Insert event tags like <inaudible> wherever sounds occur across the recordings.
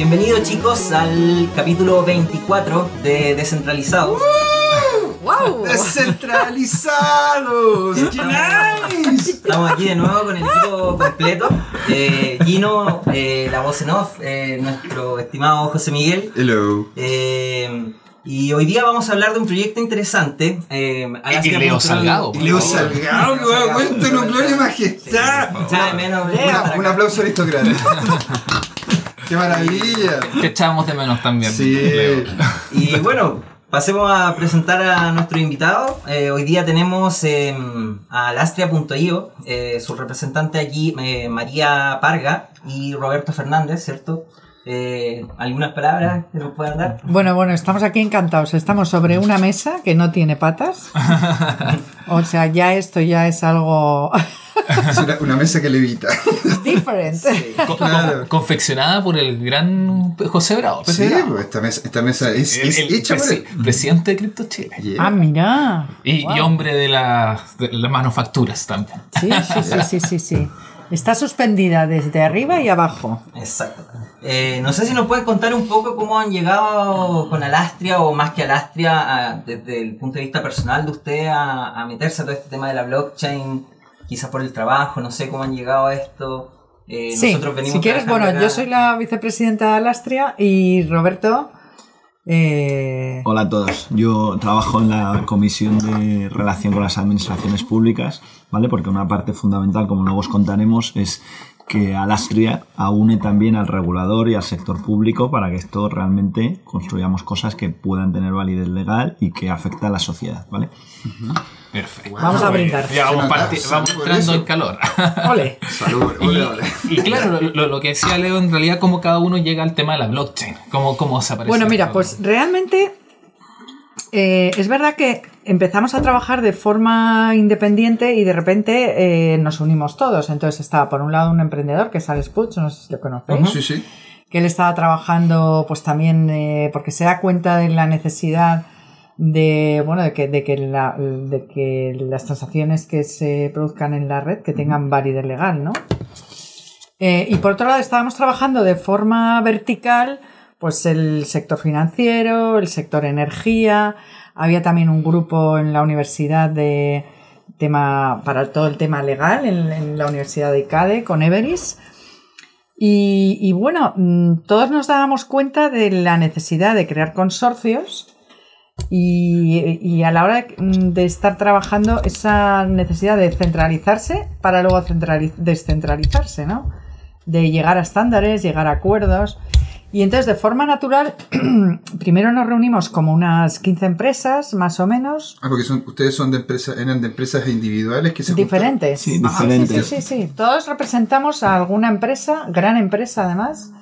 Bienvenidos chicos al capítulo 24 de Descentralizados. ¡Wow! ¡Descentralizados! <laughs> ¡Qué nice! Estamos aquí de nuevo con el equipo completo. Eh, Gino, eh, la voz en off, eh, nuestro estimado José Miguel. Hello. Eh, y hoy día vamos a hablar de un proyecto interesante. Eh, Y Leo Salgado. Leo Salgado, que va a cuéntanos, gloria y majestad. Ya de menos, Una- venga para un aplauso aristocrático. <laughs> ¡Qué maravilla! Que echábamos de menos también. Sí. Leo. Y bueno, pasemos a presentar a nuestro invitado. Eh, hoy día tenemos eh, a lastria.io, eh, su representante aquí, eh, María Parga y Roberto Fernández, ¿cierto? Eh, ¿Algunas palabras que nos puedan dar? Bueno, bueno, estamos aquí encantados. Estamos sobre una mesa que no tiene patas. <laughs> O sea, ya esto ya es algo Es una, una mesa que levita. diferente. <laughs> Co- Claro. co- Confeccionada por el gran José Bravo. Sí, Bravo. pues esta mesa, esta mesa es, El- es el hecha por él. presidente de Crypto Chile. Yeah. Ah, mira. Y, Wow. y hombre de, la- de las manufacturas también. Sí, sí, sí, sí, sí, sí. Está suspendida desde arriba y abajo. Exacto. Eh, no sé si nos pueden contar un poco cómo han llegado con Alastria o más que Alastria a- desde el punto de vista personal de usted a, a meterse a todo este tema de la blockchain, quizás por el trabajo, no sé cómo han llegado a esto. Eh, Sí, nosotros venimos si quieres, bueno, yo soy la vicepresidenta de Alastria y Roberto. eh, Hola a todos. Yo trabajo en la Comisión de Relación con las Administraciones Públicas, ¿vale? Porque una parte fundamental, como luego os contaremos, es que Alastria aúne también al regulador y al sector público para que esto realmente construyamos cosas que puedan tener validez legal y que afecta a la sociedad, ¿vale? Perfecto. Vamos a brindar. Ya vamos, vamos entrando en calor. <laughs> ole. Salud, Y, ole, ole. y claro, lo, lo que decía Leo, en realidad, cómo cada uno llega al tema de la blockchain. Cómo, cómo se aparece. Bueno, mira, pues realmente eh, es verdad que empezamos a trabajar de forma independiente y de repente eh, nos unimos todos. Entonces estaba por un lado un emprendedor que es Alex Puig, no sé si lo conocéis, Sí, sí. que él estaba trabajando pues también eh, porque se da cuenta de la necesidad de bueno de que, de que, la- de que las transacciones que se produzcan en la red que tengan validez legal, ¿no? Eh, y por otro lado estábamos trabajando de forma vertical pues el sector financiero, el sector energía, había también un grupo en la universidad de tema para todo el tema legal en, en la universidad de ICADE con Everis. Y, y bueno, mm, todos nos dábamos cuenta de la necesidad de crear consorcios y, y a la hora de, mm, de estar trabajando esa necesidad de centralizarse para luego centrali- descentralizarse, ¿no? De llegar a estándares, llegar a acuerdos. Y entonces, de forma natural, <clears throat> primero nos reunimos como unas 15 empresas, más o menos, Ah, porque son, ustedes son de empresas, eran de empresas individuales que se diferentes. Sí, Ah, diferentes. Sí, sí, sí, sí. Todos representamos a alguna empresa, gran empresa además,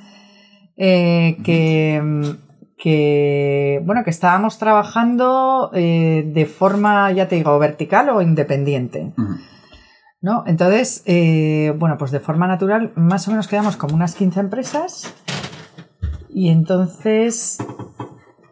eh, que, que, bueno, que estábamos trabajando eh, de forma, ya te digo, vertical o independiente. ¿no? Entonces, eh, bueno, pues de forma natural, más o menos quedamos como unas 15 empresas y entonces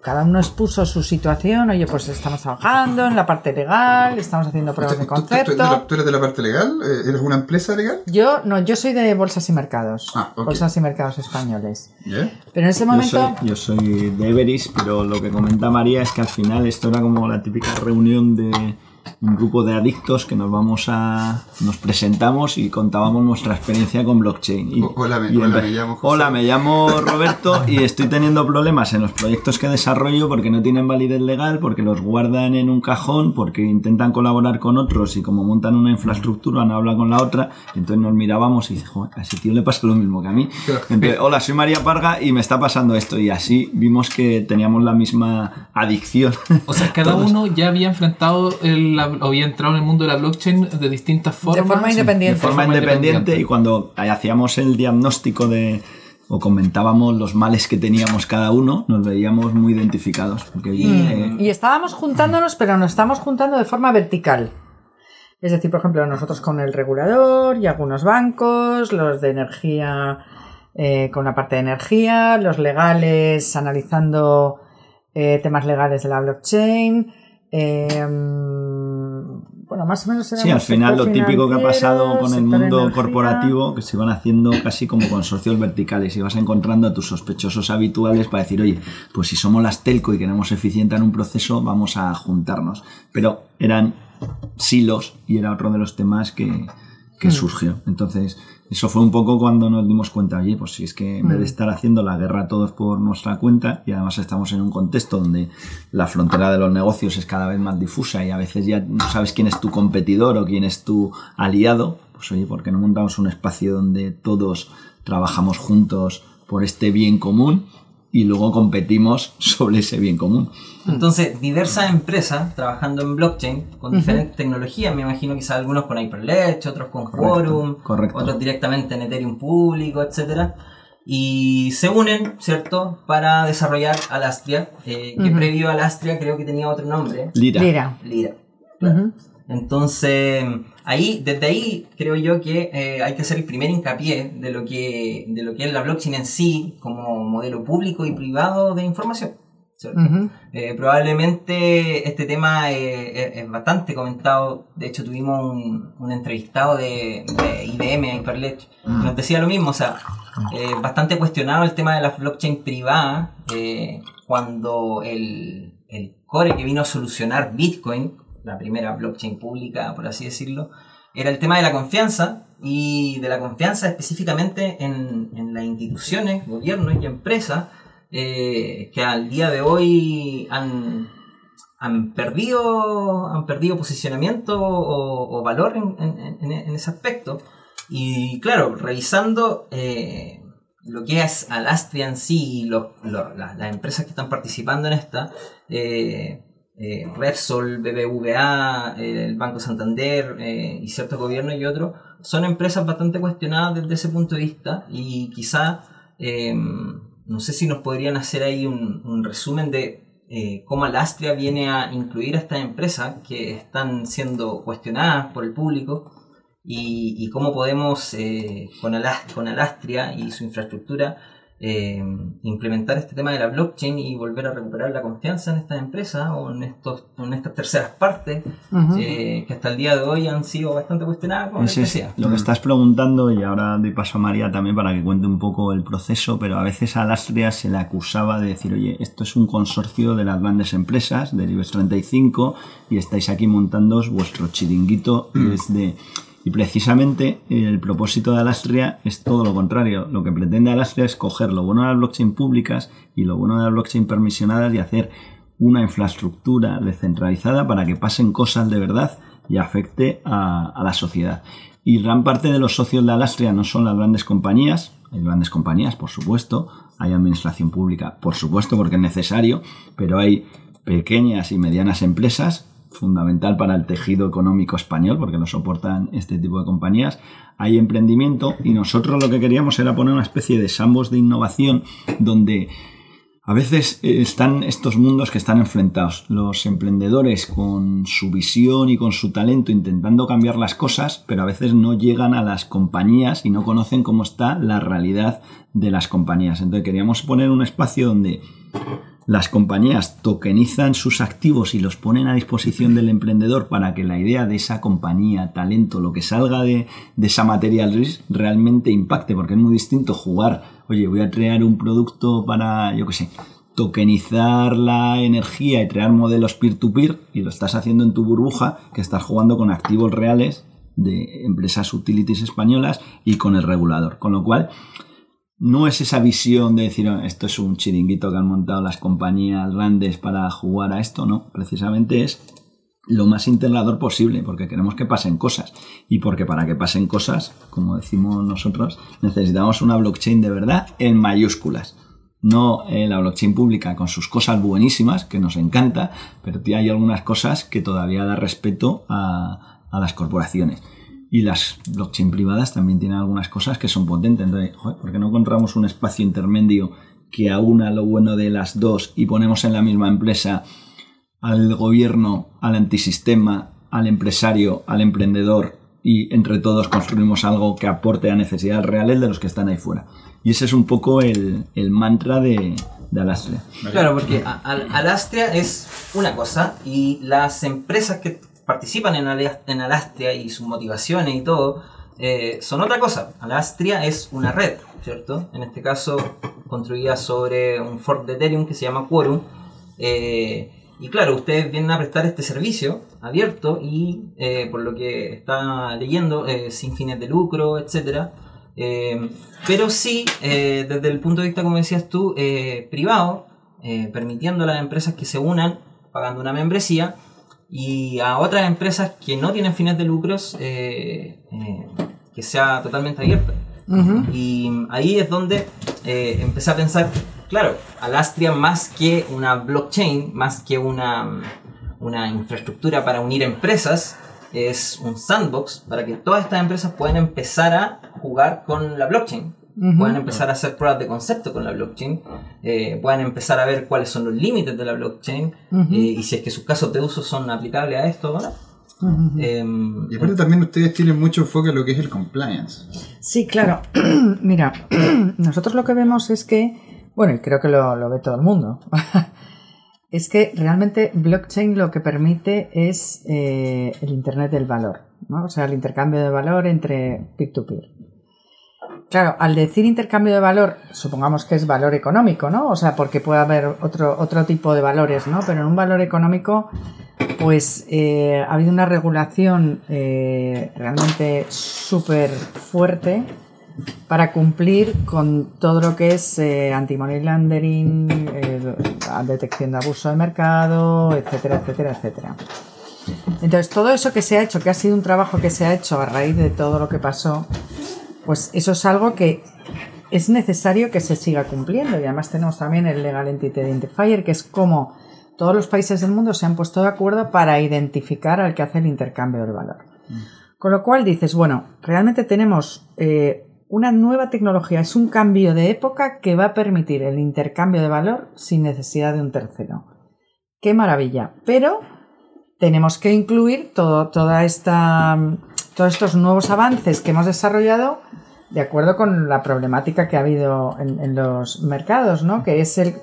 cada uno expuso su situación, oye, pues estamos trabajando en la parte legal, estamos haciendo pruebas de ¿Tú- tú- tú- tú- concepto. ¿Tú eres de la parte legal? Eh, ¿Eres una empresa legal? Yo no, yo soy de bolsas y mercados. Ah, ok. Bolsas y mercados españoles. ¿Ya? Pero en ese Yo momento, soy, yo soy de Everis, pero lo que comenta María es que al final esto era como la típica reunión de un grupo de adictos que nos vamos a nos presentamos y contábamos nuestra experiencia con blockchain. Y, hola, me- y hola, me llamo José. Hola, me llamo Roberto y estoy teniendo problemas en los proyectos que desarrollo porque no tienen validez legal, porque los guardan en un cajón, porque intentan colaborar con otros y como montan una infraestructura no habla con la otra, y entonces nos mirábamos y dice, "Joder, a ese tío le pasa lo mismo que a mí. <laughs> Entonces, hola, soy María Parga y me está pasando esto y así vimos que teníamos la misma adicción. O sea, cada <laughs> Todos. uno ya había enfrentado, el, la- o había entrado en el mundo de la blockchain de distintas formas. forma independiente. de forma independiente y cuando hacíamos el diagnóstico de o comentábamos los males que teníamos cada uno, nos veíamos muy identificados. Porque, eh, y estábamos juntándonos, pero nos estamos juntando de forma vertical. Es decir, por ejemplo, nosotros con el regulador y algunos bancos, los de energía eh, con la parte de energía, los legales analizando eh, temas legales de la blockchain, eh, bueno, más o menos Sí, al final lo típico que ha pasado con el mundo corporativo, que se iban haciendo casi como consorcios verticales y vas encontrando a tus sospechosos habituales para decir, oye, pues si somos las telco y queremos eficientar un proceso, vamos a juntarnos. Pero eran silos y era otro de los temas que, que surgió. Entonces, eso fue un poco cuando nos dimos cuenta, oye, pues si es que en vez de estar haciendo la guerra todos por nuestra cuenta, y además estamos en un contexto donde la frontera de los negocios es cada vez más difusa y a veces ya no sabes quién es tu competidor o quién es tu aliado, pues oye, ¿por qué no montamos un espacio donde todos trabajamos juntos por este bien común y luego competimos sobre ese bien común? Entonces, diversas empresas trabajando en blockchain con diferentes tecnologías, me imagino quizás algunos con Hyperledge, otros con Quorum, correcto. otros directamente en Ethereum público, etcétera y se unen, ¿cierto?, para desarrollar Alastria, eh, que previo a Alastria creo que tenía otro nombre. Lira. Lira. Lira. claro. Entonces, ahí, desde ahí creo yo que eh, hay que hacer el primer hincapié de lo que, de lo que es la blockchain en sí, como modelo público y privado de información. Eh, probablemente este tema eh, es, es bastante comentado. De hecho, tuvimos un, un entrevistado de, de IBM, Hyperledge, que nos decía lo mismo. O sea, eh, bastante cuestionado el tema de la blockchain privada cuando el, el core que vino a solucionar Bitcoin, la primera blockchain pública, por así decirlo, era el tema de la confianza y de la confianza específicamente en, en las instituciones, gobiernos y empresas eh, que al día de hoy han, han perdido han perdido posicionamiento o, valor en, en- en- ese aspecto. Y claro revisando eh, lo que es Alastria en sí y lo- lo- la- las empresas que están participando en esta eh, eh, Repsol, BBVA, eh, el Banco Santander eh, y ciertos gobiernos y otros son empresas bastante cuestionadas desde ese punto de vista y quizá eh, no sé si nos podrían hacer ahí un, resumen de cómo Alastria viene a incluir a estas empresas que están siendo cuestionadas por el público y, cómo podemos con, Alas- con Alastria y su infraestructura eh, implementar este tema de la blockchain y volver a recuperar la confianza en estas empresas o en, estos, en estas terceras partes eh, que hasta el día de hoy han sido bastante cuestionadas. como Es decía. lo que estás preguntando, y ahora doy paso a María también para que cuente un poco el proceso, pero a veces a Alastria se le acusaba de decir, oye, esto es un consorcio de las grandes empresas, del IBEX 35, y estáis aquí montando vuestro chiringuito, y es de... Y precisamente el propósito de Alastria es todo lo contrario. Lo que pretende Alastria es coger lo bueno de las blockchain públicas y lo bueno de las blockchain permisionadas y hacer una infraestructura descentralizada para que pasen cosas de verdad y afecte a, a la sociedad. Y gran parte de los socios de Alastria no son las grandes compañías, hay grandes compañías, por supuesto, hay administración pública, por supuesto, porque es necesario, pero hay pequeñas y medianas empresas, fundamental para el tejido económico español, porque lo soportan este tipo de compañías. Hay emprendimiento y nosotros lo que queríamos era poner una especie de sambos de innovación donde a veces eh, están estos mundos que están enfrentados. Los emprendedores con su visión y con su talento intentando cambiar las cosas, pero a veces no llegan a las compañías y no conocen cómo está la realidad de las compañías. Entonces queríamos poner un espacio donde las compañías tokenizan sus activos y los ponen a disposición del emprendedor para que la idea de esa compañía, talento, lo que salga de, esa material risk realmente impacte, porque es muy distinto jugar, oye, voy a crear un producto para, yo qué sé, tokenizar la energía y crear modelos peer-to-peer y lo estás haciendo en tu burbuja que estás jugando con activos reales de empresas utilities españolas y con el regulador. Con lo cual, no es esa visión de decir "Oh, esto es un chiringuito que han montado las compañías grandes para jugar a esto, no, precisamente es lo más integrador posible, porque queremos que pasen cosas. Y porque para que pasen cosas, como decimos nosotros, necesitamos una blockchain de verdad en mayúsculas. No eh, la blockchain pública con sus cosas buenísimas, que nos encanta, pero hay algunas cosas que todavía da respeto a, a las corporaciones. Y las blockchain privadas también tienen algunas cosas que son potentes. Entonces, joder, ¿por qué no encontramos un espacio intermedio que aúna lo bueno de las dos y ponemos en la misma empresa al gobierno, al antisistema, al empresario, al emprendedor y entre todos construimos algo que aporte a necesidades reales de los que están ahí fuera? Y ese es un poco el, el mantra de, de Alastria. Claro, porque Alastria es una cosa y las empresas que participan en, Ala- en Alastria y sus motivaciones y todo eh, son otra cosa. Alastria es una red, ¿cierto? En este caso construida sobre un fork de Ethereum que se llama Quorum. Eh, y claro, ustedes vienen a prestar este servicio abierto y eh, por lo que está leyendo, sin fines de lucro. Eh, pero sí, desde el punto de vista, como decías tú, privado, permitiendo a las empresas que se unan pagando una membresía y a otras empresas que no tienen fines de lucros eh, eh, que sea totalmente abierta. Y ahí es donde eh, empecé a pensar, claro, Alastria más que una blockchain, más que una, una infraestructura para unir empresas, es un sandbox para que todas estas empresas puedan empezar a jugar con la blockchain. Ujú. Puedan empezar a hacer pruebas de concepto con la blockchain, eh, puedan empezar a ver cuáles son los límites de la blockchain eh, y si es que sus casos de uso son aplicables a esto. Ujú. Em, Y aparte también ustedes tienen mucho enfoque en lo que es el compliance. Sí, claro. <clears throat> Mira, <clears throat> nosotros lo que vemos es que, bueno, y creo que lo, lo ve todo el mundo, <laughs> es que realmente blockchain lo que permite es eh, el Internet del valor, ¿no? O sea, el intercambio de valor entre peer-to-peer. Claro, al decir intercambio de valor, supongamos que es valor económico, ¿no? O sea, porque puede haber otro, otro tipo de valores, ¿no? Pero en un valor económico, pues eh, ha habido una regulación eh, realmente súper fuerte para cumplir con todo lo que es eh, anti-money eh, detección de abuso de mercado, etcétera, etcétera, etcétera. Entonces, todo eso que se ha hecho, que ha sido un trabajo que se ha hecho a raíz de todo lo que pasó, pues eso es algo que es necesario que se siga cumpliendo. Y además tenemos también el Legal Entity Identifier, que es como todos los países del mundo se han puesto de acuerdo para identificar al que hace el intercambio del valor. Con lo cual dices, bueno, realmente tenemos eh, una nueva tecnología, es un cambio de época que va a permitir el intercambio de valor sin necesidad de un tercero. ¡Qué maravilla! Pero tenemos que incluir todo, toda esta, todos estos nuevos avances que hemos desarrollado de acuerdo con la problemática que ha habido en, los mercados, ¿no? Que es el,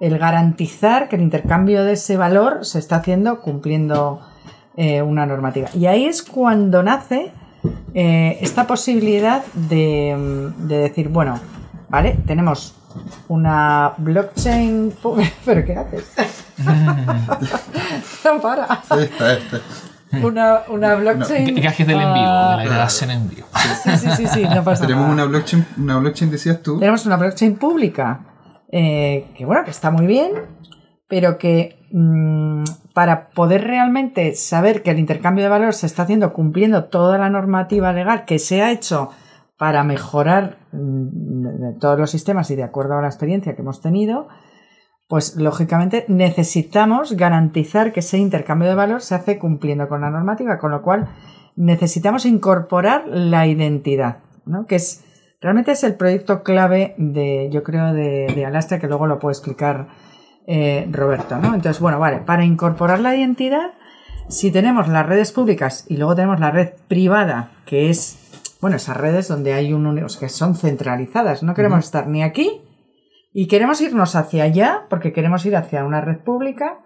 garantizar que el intercambio de ese valor se está haciendo cumpliendo eh, una normativa. Y ahí es cuando nace eh, esta posibilidad de, de decir, bueno, vale, tenemos una blockchain. <laughs> ¿Pero qué haces? <laughs> no para. Esta, esta. <laughs> Una, una blockchain. Gajes del en vivo, ah, de la grabación en vivo. Sí, sí, sí, sí, no pasa Tenemos nada. una blockchain, una blockchain, decías tú. Tenemos una blockchain pública eh, que, bueno, que está muy bien, pero que mm, para poder realmente saber que el intercambio de valor se está haciendo cumpliendo toda la normativa legal que se ha hecho para mejorar mm, todos los sistemas y de acuerdo a la experiencia que hemos tenido, pues lógicamente necesitamos garantizar que ese intercambio de valor se hace cumpliendo con la normativa, con lo cual necesitamos incorporar la identidad, ¿no? que es realmente es el proyecto clave de, yo creo, de, de Alastria, que luego lo puede explicar eh, Roberto. ¿no? Entonces, bueno, vale, para incorporar la identidad, si tenemos las redes públicas y luego tenemos la red privada, que es, bueno, esas redes donde hay un uni- o sea, que son centralizadas, no queremos estar ni aquí y queremos irnos hacia allá porque queremos ir hacia una red pública,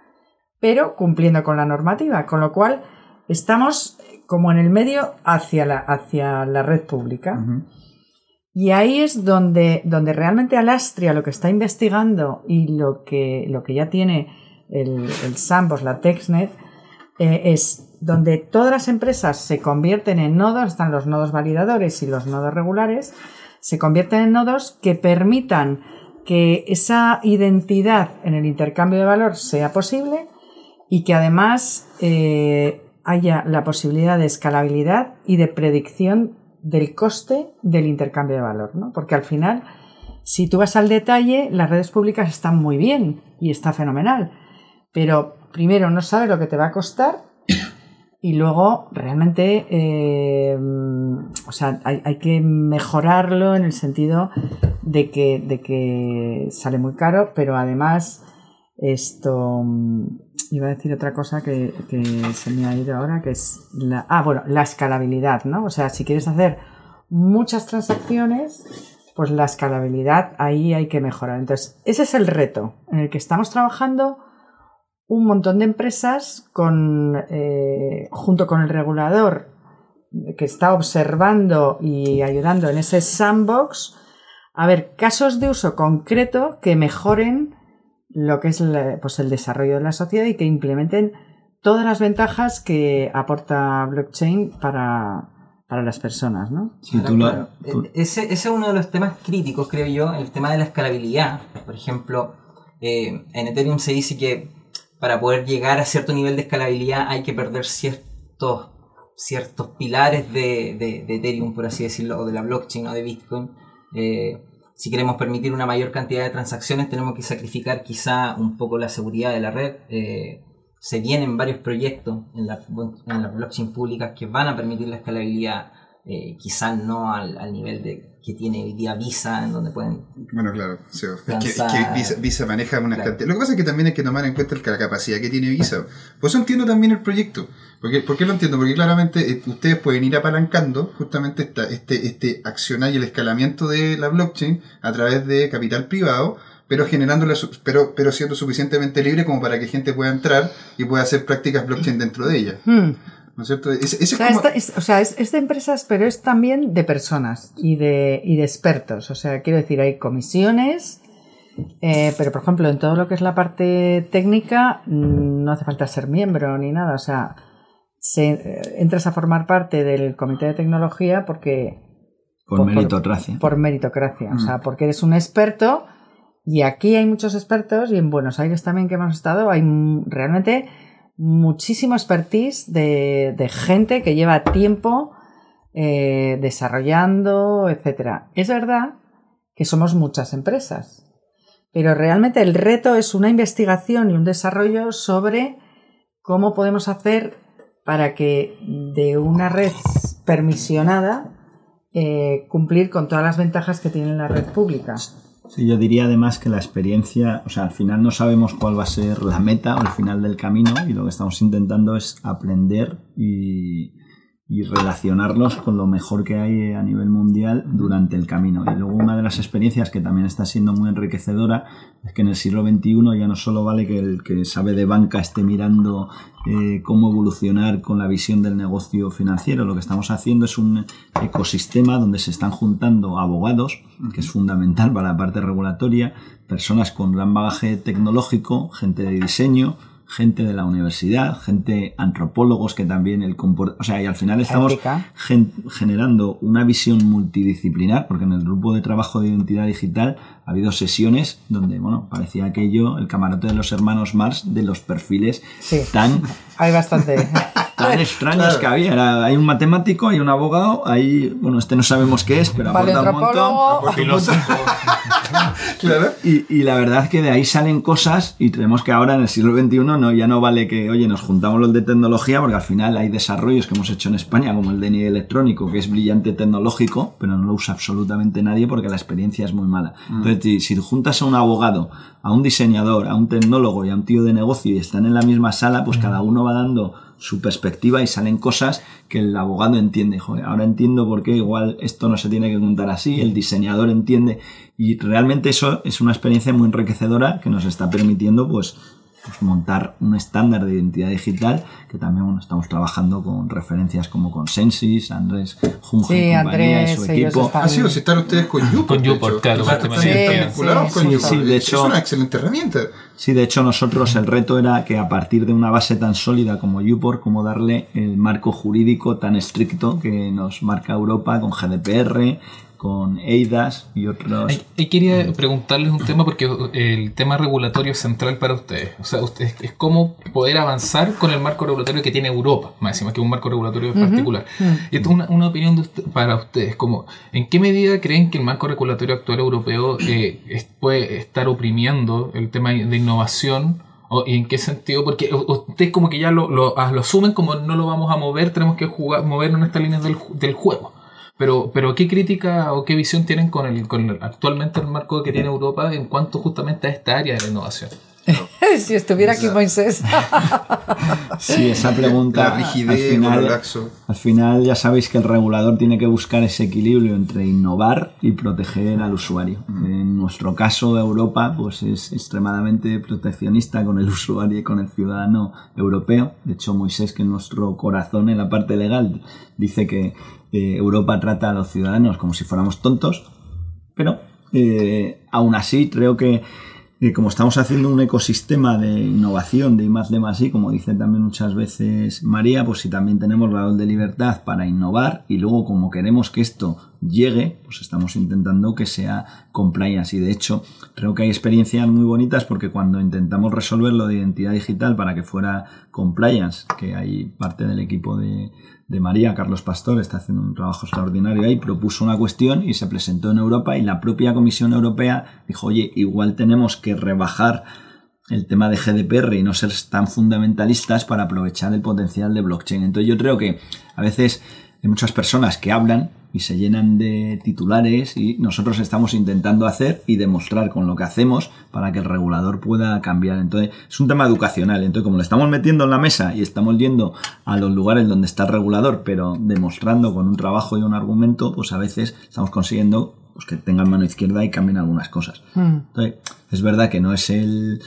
pero cumpliendo con la normativa, con lo cual estamos como en el medio hacia la, hacia la red pública. Y ahí es donde, donde realmente Alastria lo que está investigando y lo que, lo que ya tiene el, el Sandbox, la TextNet, eh, es donde todas las empresas se convierten en nodos, están los nodos validadores y los nodos regulares, se convierten en nodos que permitan que esa identidad en el intercambio de valor sea posible y que además eh, haya la posibilidad de escalabilidad y de predicción del coste del intercambio de valor, ¿no? Porque al final, si tú vas al detalle, las redes públicas están muy bien y está fenomenal, pero primero no sabes lo que te va a costar y luego realmente, eh, o sea, hay, hay que mejorarlo en el sentido de que, de que sale muy caro, pero además esto mm, iba a decir otra cosa que, que se me ha ido ahora, que es la, ah, bueno, la escalabilidad, ¿no? O sea, si quieres hacer muchas transacciones, pues la escalabilidad ahí hay que mejorar. Entonces, ese es el reto en el que estamos trabajando un montón de empresas con, eh, junto con el regulador que está observando y ayudando en ese sandbox a ver casos de uso concreto que mejoren lo que es la- pues el desarrollo de la sociedad y que implementen todas las ventajas que aporta blockchain para, para las personas, ¿no? Sí, Ahora, tú lo- claro, tú- eh, ese, ese es uno de los temas críticos, creo yo, el tema de la escalabilidad. Por ejemplo, eh, en Ethereum se dice que para poder llegar a cierto nivel de escalabilidad hay que perder ciertos, ciertos pilares de, de- de Ethereum, por así decirlo, o de la blockchain o de Bitcoin. Eh, si queremos permitir una mayor cantidad de transacciones, tenemos que sacrificar quizá un poco la seguridad de la red. Eh, se vienen varios proyectos en la, en las blockchain públicas que van a permitir la escalabilidad, eh, quizás no al, al nivel de que tiene hoy día Visa, en donde pueden... Bueno, claro. es que, es que Lanzar. Visa, Visa maneja una Claro. cantidad. Lo que pasa es que también hay que tomar en cuenta la capacidad que tiene Visa. Por eso entiendo también el proyecto. Porque, ¿Por qué lo entiendo? Porque claramente eh, ustedes pueden ir apalancando justamente esta, este, este accionar y el escalamiento de la blockchain a través de capital privado, pero generándola, su- pero, pero siendo suficientemente libre como para que gente pueda entrar y pueda hacer prácticas blockchain dentro de ella. Hmm. ¿No es cierto? O sea, es como- esta- es, o sea, es- es de empresas, pero es también de personas y de, y de expertos. O sea, quiero decir, hay comisiones, eh, pero por ejemplo, en todo lo que es la parte técnica, mm, no hace falta ser miembro ni nada. O sea, se- eh, entras a formar parte del comité de tecnología porque por por- meritocracia. por meritocracia, o Mm. sea, porque eres un experto y aquí hay muchos expertos y en Buenos Aires también que hemos estado hay realmente muchísimo expertise de, gente que lleva tiempo eh, desarrollando, etcétera. Es verdad que somos muchas empresas, pero realmente el reto es una investigación y un desarrollo sobre cómo podemos hacer para que de una red permisionada eh, cumplir con todas las ventajas que tiene la red pública. Sí, yo diría además que la experiencia, o sea, al final no sabemos cuál va a ser la meta o el final del camino y lo que estamos intentando es aprender y, y relacionarlos con lo mejor que hay a nivel mundial durante el camino. Y luego una de las experiencias que también está siendo muy enriquecedora es que en el siglo XXI ya no solo vale que el que sabe de banca esté mirando eh, cómo evolucionar con la visión del negocio financiero, lo que estamos haciendo es un ecosistema donde se están juntando abogados, que es fundamental para la parte regulatoria, personas con gran bagaje tecnológico, gente de diseño, gente de la universidad, gente antropólogos que también el comport- o sea, y al final estamos gen- generando una visión multidisciplinar, porque en el grupo de trabajo de identidad digital ha habido sesiones donde, bueno, parecía aquello, el camarote de los hermanos Mars, de los perfiles Sí. tan Hay bastante. <laughs> tan extraños Claro. que había. Era- hay un matemático, hay un abogado, hay, bueno, este no sabemos qué es, pero aporta un montón. antropólogo. Filósofo. <laughs> Claro. Y, y la verdad es que de ahí salen cosas y tenemos que ahora en el siglo XXI no, ya no vale que, oye, nos juntamos los de tecnología porque al final hay desarrollos que hemos hecho en España como el DNI electrónico que es brillante tecnológico pero no lo usa absolutamente nadie porque la experiencia es muy mala. Entonces si, si juntas a un abogado, a un diseñador, a un tecnólogo y a un tío de negocio y están en la misma sala pues cada uno va dando su perspectiva y salen cosas que el abogado entiende. Joder, ahora entiendo por qué igual esto no se tiene que contar así, el diseñador entiende. Y realmente eso es una experiencia muy enriquecedora que nos está permitiendo pues, pues montar un estándar de identidad digital que también bueno, estamos trabajando con referencias como Consensus, Andrés Junge Sí, y compañía Andrés, y su equipo. están- Ah, sí, o si están ustedes con Uport. Con Uport, claro, Están- parte están Sí, vinculados sí, con sí, Uport. sí, de Es una excelente herramienta. Sí, de hecho nosotros el reto era que a partir de una base tan sólida como UPOR, como darle el marco jurídico tan estricto que nos marca Europa con GDPR, con EIDAS y otros... Ahí- ahí quería preguntarles un tema porque el tema regulatorio es central para ustedes. O sea, ustedes es cómo poder avanzar con el marco regulatorio que tiene Europa, más encima que un marco regulatorio particular. Y esto es una, una opinión de usted- para ustedes, como ¿en qué medida creen que el marco regulatorio actual europeo eh, es- puede estar oprimiendo el tema de innovación? O, ¿Y en qué sentido? Porque ustedes como que ya lo, lo, ah, lo asumen como no lo vamos a mover, tenemos que jugar, movernos en estas líneas del, ju- del juego. Pero, pero ¿qué crítica o qué visión tienen con el, con el- actualmente el marco que tiene Europa en cuanto justamente a esta área de la innovación? <laughs> si estuviera aquí Moisés. <laughs> Sí, <laughs> esa pregunta La al rigidez, lo final, laxo. al final ya sabéis que el regulador tiene que buscar ese equilibrio entre innovar y proteger al usuario. En nuestro caso Europa pues es extremadamente proteccionista con el usuario y con el ciudadano europeo. De hecho, Moisés, que en nuestro corazón en la parte legal dice que eh, Europa trata a los ciudadanos como si fuéramos tontos, pero eh, aún así creo que que como estamos haciendo un ecosistema de innovación de I más más I, como dice también muchas veces María, pues si también tenemos valor de libertad para innovar y luego como queremos que esto llegue, pues estamos intentando que sea compliance. Y de hecho creo que hay experiencias muy bonitas porque cuando intentamos resolver lo de identidad digital para que fuera compliance, que hay parte del equipo de, de María, Carlos Pastor, está haciendo un trabajo extraordinario ahí, propuso una cuestión y se presentó en Europa y la propia Comisión Europea dijo, oye, igual tenemos que rebajar el tema de GDPR y no ser tan fundamentalistas para aprovechar el potencial de blockchain. Entonces yo creo que a veces hay muchas personas que hablan y se llenan de titulares y nosotros estamos intentando hacer y demostrar con lo que hacemos para que el regulador pueda cambiar. Entonces es un tema educacional. Entonces como lo estamos metiendo en la mesa y estamos yendo a los lugares donde está el regulador, pero demostrando con un trabajo y un argumento, pues a veces estamos consiguiendo pues, que tengan mano izquierda y cambien algunas cosas. Mm. Entonces es verdad que no es el,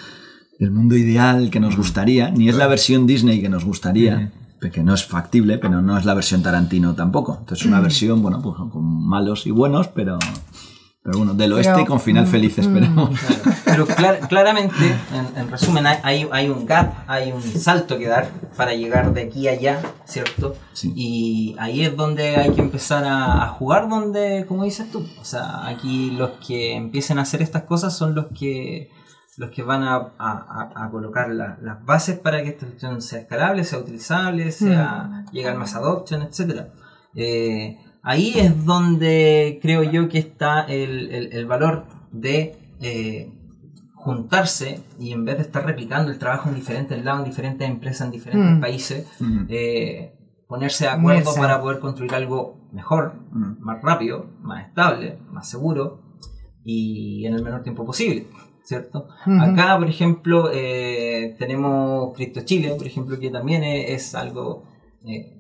el mundo ideal que nos gustaría, ni es la versión Disney que nos gustaría que no es factible, pero no es la versión Tarantino tampoco. Entonces una versión, bueno, pues con malos y buenos, pero, pero bueno, del oeste Pero, con final mm, feliz, mm. esperemos. Pero clar- claramente, en, en resumen, hay- hay, hay un gap, hay un salto que dar para llegar de aquí a allá, ¿cierto? Sí. Y ahí es donde hay que empezar a, a jugar, donde, como dices tú, o sea, aquí los que empiecen a hacer estas cosas son los que los que van a, a- colocar la- las bases para que esta cuestión sea escalable, sea utilizable, sea llegar más adoption, etcétera. Eh, ahí es donde creo yo que está el, el- el valor de eh, juntarse y en vez de estar replicando el trabajo en diferentes lados, en diferentes empresas, en diferentes Mm. países, Mm. eh, ponerse de acuerdo para poder construir algo mejor, Mm. más rápido, más estable, más seguro y en el menor tiempo posible. ¿Cierto? Ujú. Acá, por ejemplo, eh, tenemos Crypto Chile, por ejemplo, que también es, es algo eh,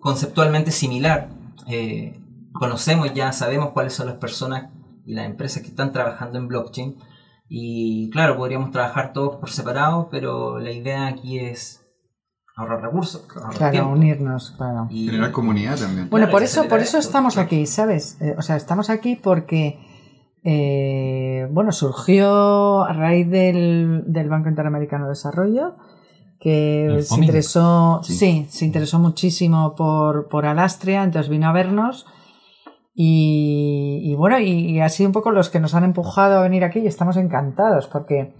conceptualmente similar. Eh, conocemos ya, sabemos cuáles son las personas y las empresas que están trabajando en blockchain. Y claro, podríamos trabajar todos por separado, pero la idea aquí es ahorrar recursos, ahorrar Claro, tiempo. unirnos, claro. Y- Generar comunidad también. Bueno, Claro, por eso, por eso esto. estamos aquí, ¿sabes? Eh, o sea, estamos aquí porque, eh, bueno, surgió a raíz del, del Banco Interamericano de Desarrollo, que se interesó, Sí. sí. se interesó muchísimo por, por Alastria, entonces vino a vernos. Y, y bueno, y, y ha sido un poco los que nos han empujado a venir aquí y estamos encantados porque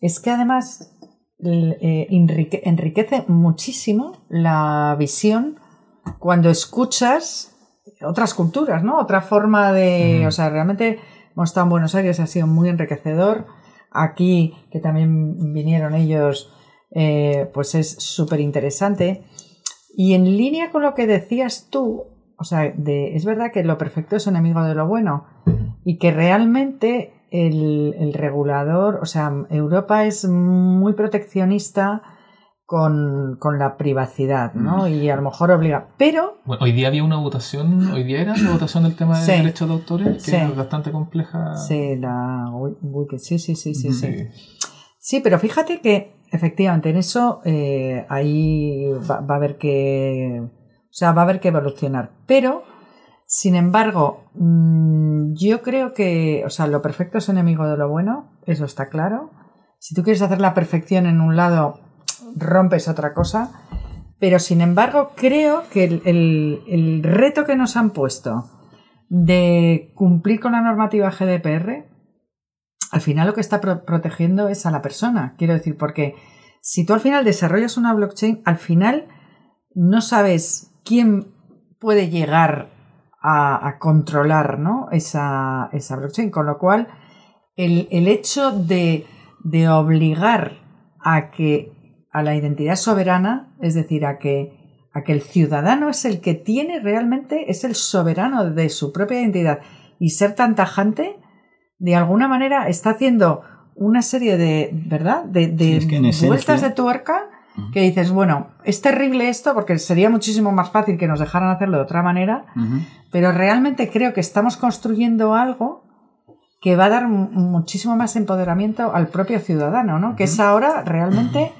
es que además eh, enrique- enriquece muchísimo la visión cuando escuchas otras culturas, ¿no? Otra forma de... O sea, realmente hemos estado en Buenos Aires, ha sido muy enriquecedor. Aquí, que también vinieron ellos, eh, pues es súper interesante. Y en línea con lo que decías tú, o sea, es verdad que lo perfecto es enemigo de lo bueno y que realmente el, el regulador, o sea, Europa es muy proteccionista con, con la privacidad, ¿no? Y a lo mejor obliga. Pero Bueno, hoy día había una votación, hoy día era la votación del tema de Sí. derechos de autores, que Sí. es bastante compleja. Sí, la Wi- Wiki, sí, sí, sí, sí, sí. Sí. Pero fíjate que efectivamente en eso eh, ahí va, va a haber que, o sea, va a haber que evolucionar. Pero, sin embargo, mm, yo creo que, o sea, lo perfecto es enemigo de lo bueno, eso está claro. Si tú quieres hacer la perfección en un lado, rompes otra cosa. Pero, sin embargo, creo que el, el- el reto que nos han puesto de cumplir con la normativa GDPR, al final lo que está pro- protegiendo es a la persona. Quiero decir, porque si tú al final desarrollas una blockchain, al final no sabes quién puede llegar a, a controlar ¿no? esa, esa blockchain. Con lo cual, el, el hecho de, de obligar a que a la identidad soberana, es decir, a que, a que el ciudadano es el que tiene realmente, es el soberano de su propia identidad y ser tan tajante, de alguna manera está haciendo una serie de, ¿verdad? De, de Sí, es que esencia- vueltas de tuerca que dices, bueno, es terrible esto porque sería muchísimo más fácil que nos dejaran hacerlo de otra manera, pero realmente creo que estamos construyendo algo que va a dar muchísimo más empoderamiento al propio ciudadano, ¿no? Que es ahora realmente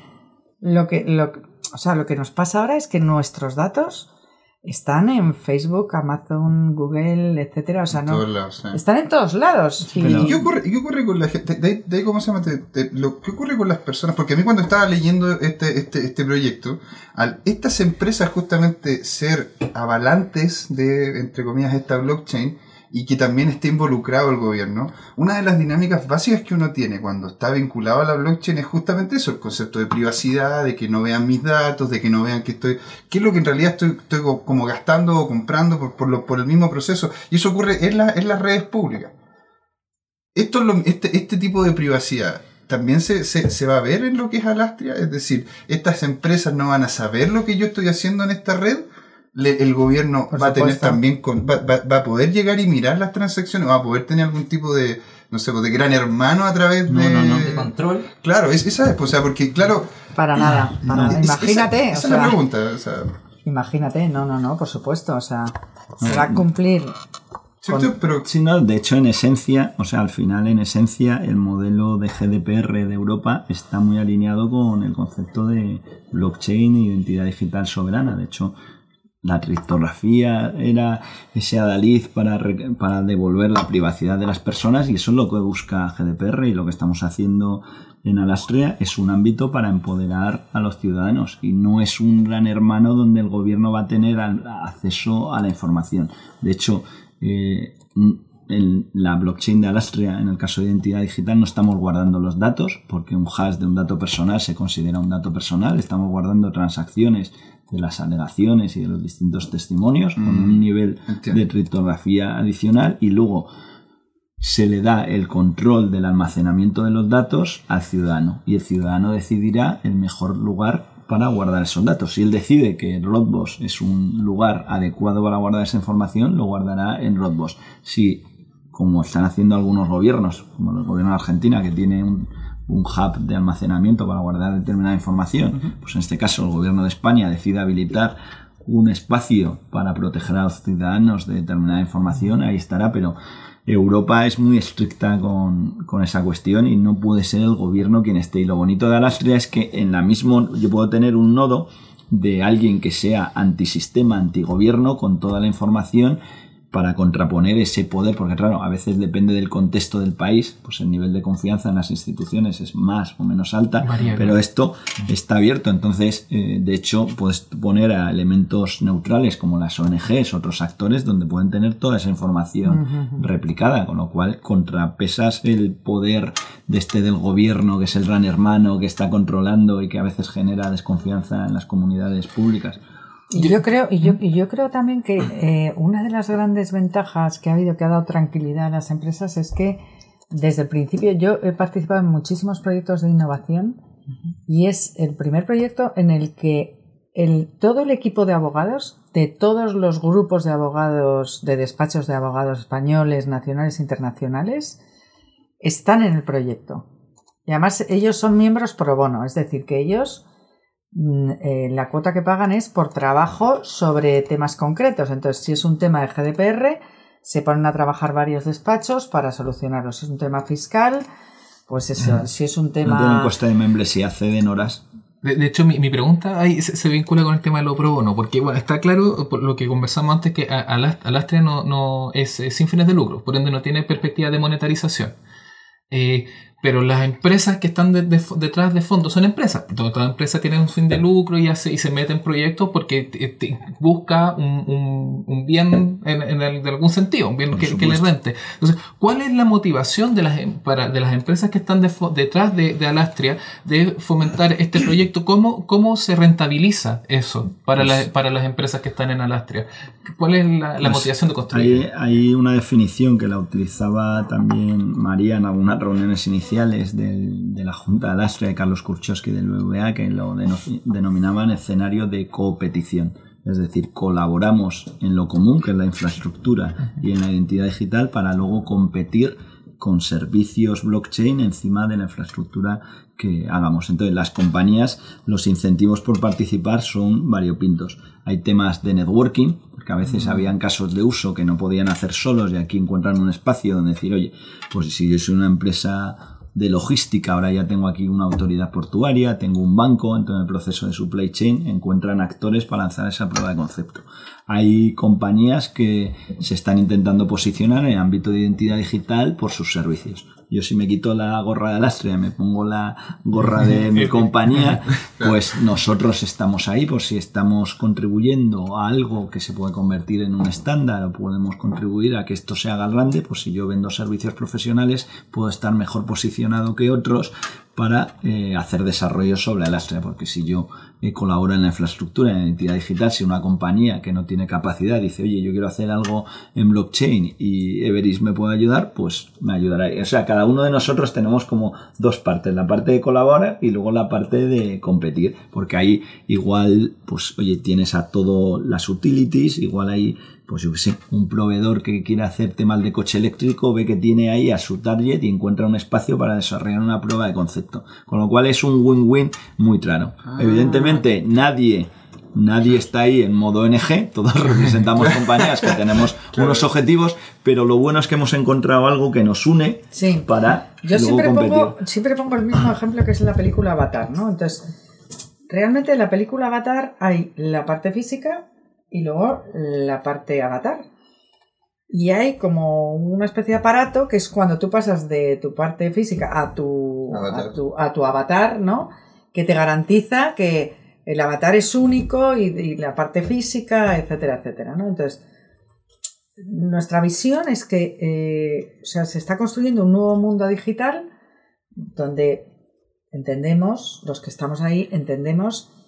lo que, lo, o sea, lo que nos pasa ahora es que nuestros datos están en Facebook, Amazon, Google, etcétera. O sea, no. Están en todos lados. Y... ¿Qué, ocurre, ¿Qué, ocurre, con la gente? De, ¿Cómo se llama? lo, ¿Qué ocurre con las personas? Porque a mí cuando estaba leyendo este, este, este proyecto, al estas empresas justamente ser avalantes de, entre comillas, esta blockchain, y que también esté involucrado el gobierno, una de las dinámicas básicas que uno tiene cuando está vinculado a la blockchain es justamente eso, el concepto de privacidad, de que no vean mis datos, de que no vean que estoy, qué es lo que en realidad estoy, estoy como gastando o comprando por, por, lo, por el mismo proceso. Y eso ocurre en, la, en las redes públicas. Esto este, este tipo de privacidad también se, se, se, va a ver en lo que es Alastria, es decir, estas empresas no van a saber lo que yo estoy haciendo en esta red el gobierno va a tener también, con, va, va, a poder llegar y mirar las transacciones, va a poder tener algún tipo de, no sé, pues, de gran hermano a través de... No, de control. Claro, es, esa es, pues, o sea, porque claro... Para nada, <clears throat> imagínate. Esa, es la pregunta, o sea... Imagínate, no, no, no, por supuesto, o sea, se va a cumplir pero... Sí, no, de hecho, en esencia, o sea, al final, en esencia, el modelo de GDPR de Europa está muy alineado con el concepto de blockchain e identidad digital soberana. De hecho, la criptografía era ese adalid para, para devolver la privacidad de las personas y eso es lo que busca GDPR y lo que estamos haciendo en Alastria es un ámbito para empoderar a los ciudadanos y no es un gran hermano donde el gobierno va a tener acceso a la información. De hecho, eh, en la blockchain de Alastria, en el caso de identidad digital, no estamos guardando los datos, porque un hash de un dato personal se considera un dato personal, estamos guardando transacciones de las alegaciones y de los distintos testimonios con un mm, nivel de criptografía adicional y luego se le da el control del almacenamiento de los datos al ciudadano y el ciudadano decidirá el mejor lugar para guardar esos datos. Si él decide que Rodbos es un lugar adecuado para guardar esa información, lo guardará en Rodbos. Si, como están haciendo algunos gobiernos, como el gobierno de Argentina, que tiene un, un hub de almacenamiento para guardar determinada información, pues en este caso el gobierno de España decide habilitar un espacio para proteger a los ciudadanos de determinada información, ahí estará, pero Europa es muy estricta con, con, esa cuestión y no puede ser el gobierno quien esté. Y lo bonito de Alastria es que en la misma yo puedo tener un nodo de alguien que sea antisistema, antigobierno, con toda la información para contraponer ese poder, porque claro, a veces depende del contexto del país, pues el nivel de confianza en las instituciones es más o menos alta, pero esto está abierto, entonces, eh, de hecho, puedes poner a elementos neutrales como las ONGs, otros actores, donde pueden tener toda esa información replicada, con lo cual contrapesas el poder de este del gobierno, que es el gran hermano, que está controlando y que a veces genera desconfianza en las comunidades públicas. Y yo creo, y yo, y yo creo también que eh, una de las grandes ventajas que ha habido que ha dado tranquilidad a las empresas es que desde el principio yo he participado en muchísimos proyectos de innovación y es el primer proyecto en el que el, todo el equipo de abogados, de todos los grupos de abogados, de despachos de abogados españoles, nacionales e internacionales, están en el proyecto. Y además ellos son miembros pro bono, es decir, que ellos eh, la cuota que pagan es por trabajo sobre temas concretos. Entonces, si es un tema de GDPR, se ponen a trabajar varios despachos para solucionarlo. Si es un tema fiscal, pues eso. Si es un tema. No tienen coste de membresía, acceden horas. De, hecho, mi, pregunta ahí se, vincula con el tema de lo pro bono, porque bueno, está claro por lo que conversamos antes que Alastria no, no es, es, sin fines de lucro, por ende no tiene perspectiva de monetarización. Eh, pero las empresas que están detrás de fondo son empresas. Toda, empresa tiene un fin de lucro y, hace, y se mete en proyectos porque busca un, un, bien en, en de algún sentido, un bien que, que, le rente. Entonces, ¿cuál es la motivación de las, em, para, de las empresas que están detrás de, de, Alastria de fomentar este proyecto? ¿Cómo, cómo se rentabiliza eso para, la, para las empresas que están en Alastria? ¿Cuál es la, la pues motivación de construir? Hay, hay una definición que la utilizaba también María en algunas reuniones iniciales de la Junta de Alastria de Carlos Kurchowski del BBVA que lo denominaban escenario de competición. Es decir, colaboramos en lo común, que es la infraestructura y en la identidad digital, para luego competir con servicios blockchain encima de la infraestructura que hagamos. Entonces, las compañías, los incentivos por participar son variopintos. Hay temas de networking, porque a veces habían casos de uso que no podían hacer solos y aquí encuentran un espacio donde decir, oye, pues si yo soy una empresa de logística, ahora ya tengo aquí una autoridad portuaria, tengo un banco, entonces en el proceso de supply chain encuentran actores para lanzar esa prueba de concepto. Hay compañías que se están intentando posicionar en el ámbito de identidad digital por sus servicios. Yo si me quito la gorra de lastre y me pongo la gorra de <laughs> mi compañía, <laughs> pues nosotros estamos ahí por si estamos contribuyendo a algo que se puede convertir en un estándar o podemos contribuir a que esto se haga grande, pues si yo vendo servicios profesionales puedo estar mejor posicionado que otros para eh, hacer desarrollo sobre el lastre, porque si yo eh, colaboro en la infraestructura, en la identidad digital, si una compañía que no tiene capacidad dice, oye, yo quiero hacer algo en blockchain y Everis me puede ayudar, pues me ayudará. O sea, cada uno de nosotros tenemos como dos partes, la parte de colaborar y luego la parte de competir, porque ahí igual, pues, oye, tienes a todo las utilities, igual hay pues yo qué sé, un proveedor que quiere hacer temas de coche eléctrico ve que tiene ahí a su target y encuentra un espacio para desarrollar una prueba de concepto. Con lo cual es un win-win muy claro. Ah. Evidentemente, nadie. Nadie está ahí en modo NG, todos <laughs> representamos compañías que tenemos <laughs> unos objetivos, pero lo bueno es que hemos encontrado algo que nos une Sí. para Yo luego siempre competir. pongo, siempre pongo el mismo ejemplo que es la película Avatar, ¿no? Entonces, realmente en la película Avatar hay la parte física y luego la parte avatar. Y hay como una especie de aparato que es cuando tú pasas de tu parte física a tu Avatar. a tu, a tu avatar, ¿no? Que te garantiza que el avatar es único y, y la parte física, etcétera, etcétera, ¿no? Entonces, nuestra visión es que eh, o sea, se está construyendo un nuevo mundo digital donde entendemos, los que estamos ahí, entendemos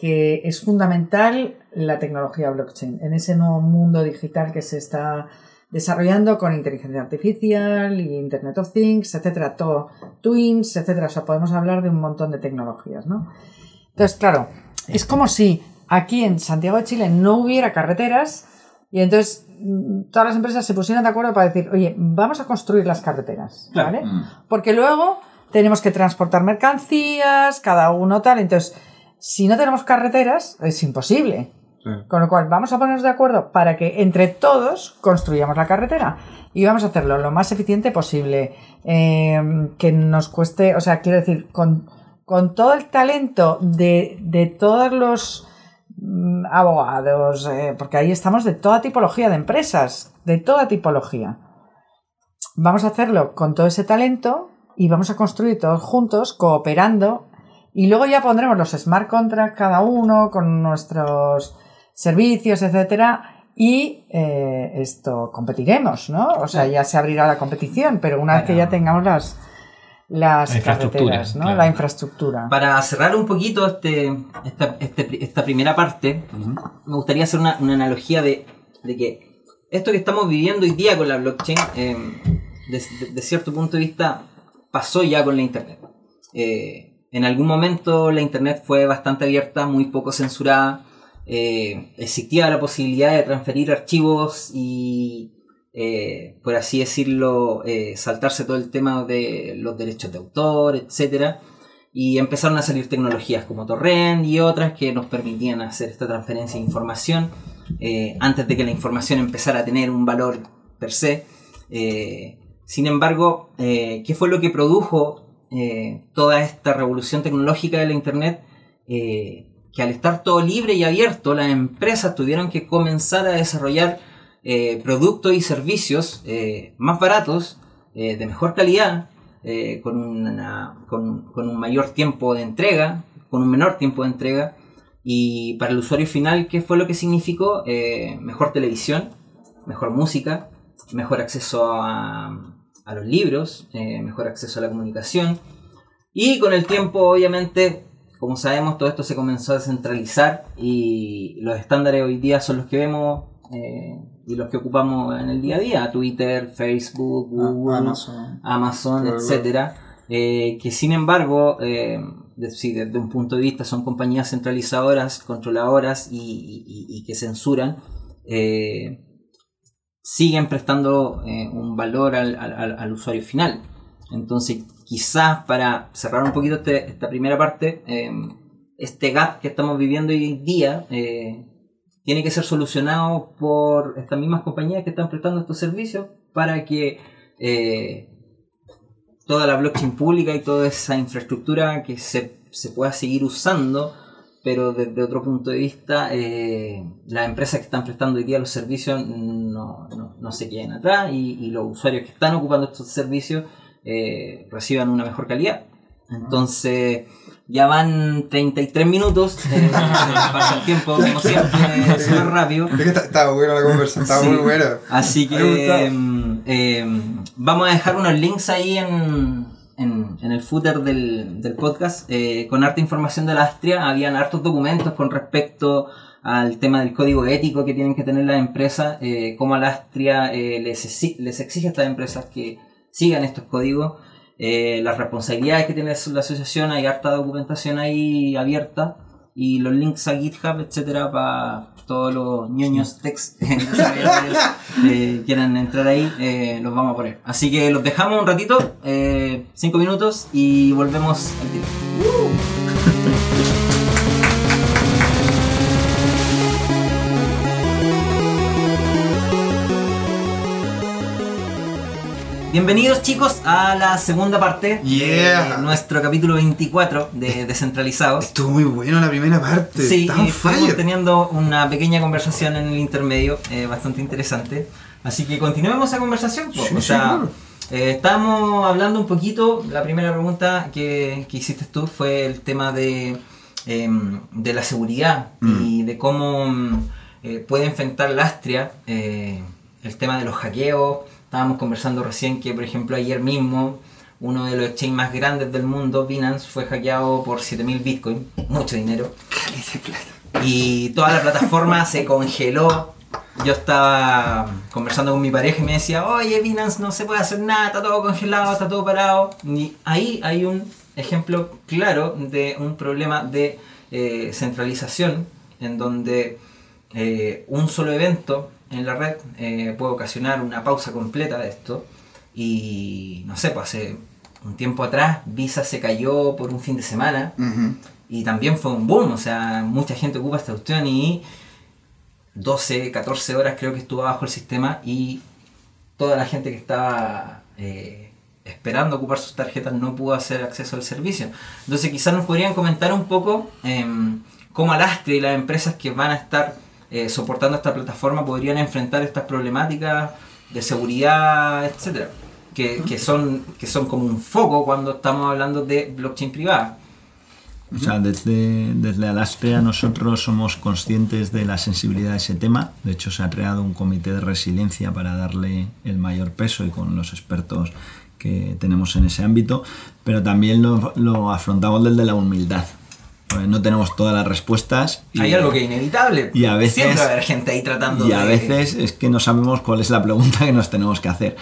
que es fundamental la tecnología blockchain en ese nuevo mundo digital que se está desarrollando con inteligencia artificial y Internet of Things, etcétera, todo, Twins, etcétera. O sea, podemos hablar de un montón de tecnologías, ¿no? Entonces, claro, es como si aquí en Santiago de Chile no hubiera carreteras y entonces mm, todas las empresas se pusieran de acuerdo para decir, oye, vamos a construir las carreteras, ¿vale? Mm. Porque luego tenemos que transportar mercancías, cada uno tal, entonces, si no tenemos carreteras, es imposible. Sí. Con lo cual, vamos a ponernos de acuerdo para que entre todos construyamos la carretera y vamos a hacerlo lo más eficiente posible, eh, que nos cueste, o sea, quiero decir, con, con todo el talento de, de todos los mm, abogados, eh, porque ahí estamos de toda tipología de empresas, de toda tipología. Vamos a hacerlo con todo ese talento y vamos a construir todos juntos, cooperando, y luego ya pondremos los smart contracts cada uno con nuestros servicios, etcétera, y eh, esto competiremos, ¿no? O sea, ya se abrirá la competición, pero una vez que ya tengamos las las La carreteras, ¿no? claro. La infraestructura. Para cerrar un poquito este, esta, este- esta primera parte, me gustaría hacer una, una analogía de, de que esto que estamos viviendo hoy día con la blockchain, eh, de, de- de cierto punto de vista, pasó ya con la Internet. Eh, en algún momento la Internet fue bastante abierta, muy poco censurada. eh, existía la posibilidad de transferir archivos y, eh, por así decirlo, eh, saltarse todo el tema de los derechos de autor, etcétera y empezaron a salir tecnologías como Torrent y otras que nos permitían hacer esta transferencia de información antes de que la información empezara a tener un valor per se. Sin embargo, ¿qué fue lo que produjo eh, toda esta revolución tecnológica de la Internet? Eh, que al estar todo libre y abierto, las empresas tuvieron que comenzar a desarrollar eh, productos y servicios más baratos, de mejor calidad, con, una- con, con un mayor tiempo de entrega, con un menor tiempo de entrega. Y para el usuario final, ¿qué fue lo que significó? Mejor televisión, mejor música, mejor acceso a, a los libros, eh, mejor acceso a la comunicación. Y con el tiempo, obviamente, como sabemos, todo esto se comenzó a descentralizar y los estándares hoy día son los que vemos eh, y los que ocupamos en el día a día, Twitter, Facebook, Google, Ah, Amazon. Amazon, Claro. etcétera, eh, que sin embargo, eh, desde un punto de vista son compañías centralizadoras, controladoras y, y- y- y que censuran, siguen prestando eh, un valor al, al- al- usuario final. Entonces, quizás para cerrar un poquito este- esta primera parte, eh, este gap que estamos viviendo hoy día, eh, tiene que ser solucionado por estas mismas compañías que están prestando estos servicios para que eh, toda la blockchain pública y toda esa infraestructura que se, se pueda seguir usando, pero desde otro punto de vista, eh, las empresas que están prestando hoy día los servicios no, no, no se queden atrás y, y, los usuarios que están ocupando estos servicios eh, reciban una mejor calidad. Entonces, ya van 33 minutos, eh, <laughs> pasa el tiempo como siempre, <laughs> súper rápido. Es que está- estaba buena la conversación, estaba Sí. muy buena. Así que em, em, vamos a dejar unos links ahí en, en, en el footer del, del podcast eh, con harta información de la Astria. Habían hartos documentos con respecto al tema del código ético que tienen que tener las empresas, eh, cómo a la Astria eh, les, les exige a estas empresas que sigan estos códigos, eh, las responsabilidades que tiene la asociación, hay harta documentación ahí abierta y los links a GitHub, etcétera, para todos los ñoños text <laughs> desarrolladores eh, quieran entrar ahí, eh, los vamos a poner. Así que los dejamos un ratito, eh, cinco minutos y volvemos al tiro. <laughs> Bienvenidos chicos a la segunda parte Yeah. de nuestro capítulo 24 de Descentralizados. Estuvo muy bueno la primera parte. Sí, fire. teniendo una pequeña conversación en el intermedio, eh, bastante interesante. Así que continuemos esa conversación. Sí, o sea, eh, estábamos hablando un poquito, la primera pregunta que, que hiciste tú fue el tema de, em, de la seguridad Mm. y de cómo mm, eh, puede enfrentar la Astria el tema de los hackeos. Estábamos conversando recién que, por ejemplo, ayer mismo uno de los exchanges más grandes del mundo, Binance, fue hackeado por 7000 bitcoins, mucho dinero. Y toda la plataforma se congeló. Yo estaba conversando con mi pareja y me decía, oye, Binance no se puede hacer nada, está todo congelado, está todo parado. Y ahí hay un ejemplo claro de un problema de eh, centralización en donde eh, un solo evento en la red eh, puede ocasionar una pausa completa de esto. Y no sé, pues hace un tiempo atrás Visa se cayó por un fin de semana. Y también fue un boom, o sea, mucha gente ocupa esta opción y 12, 14 horas creo que estuvo abajo el sistema y toda la gente que estaba eh, esperando ocupar sus tarjetas no pudo hacer acceso al servicio. Entonces quizás nos podrían comentar un poco em, cómo Alastre y las empresas que van a estar eh, soportando esta plataforma podrían enfrentar estas problemáticas de seguridad, etcétera, que, que son, que son como un foco cuando estamos hablando de blockchain privada. O sea, desde, desde Alastria nosotros somos conscientes de la sensibilidad de ese tema. De hecho, se ha creado un comité de resiliencia para darle el mayor peso y con los expertos que tenemos en ese ámbito, pero también lo, lo afrontamos desde la humildad. No tenemos todas las respuestas. y- Hay algo que es inevitable. y a veces- Siempre va a haber gente ahí tratando y a de... veces es que no sabemos cuál es la pregunta que nos tenemos que hacer.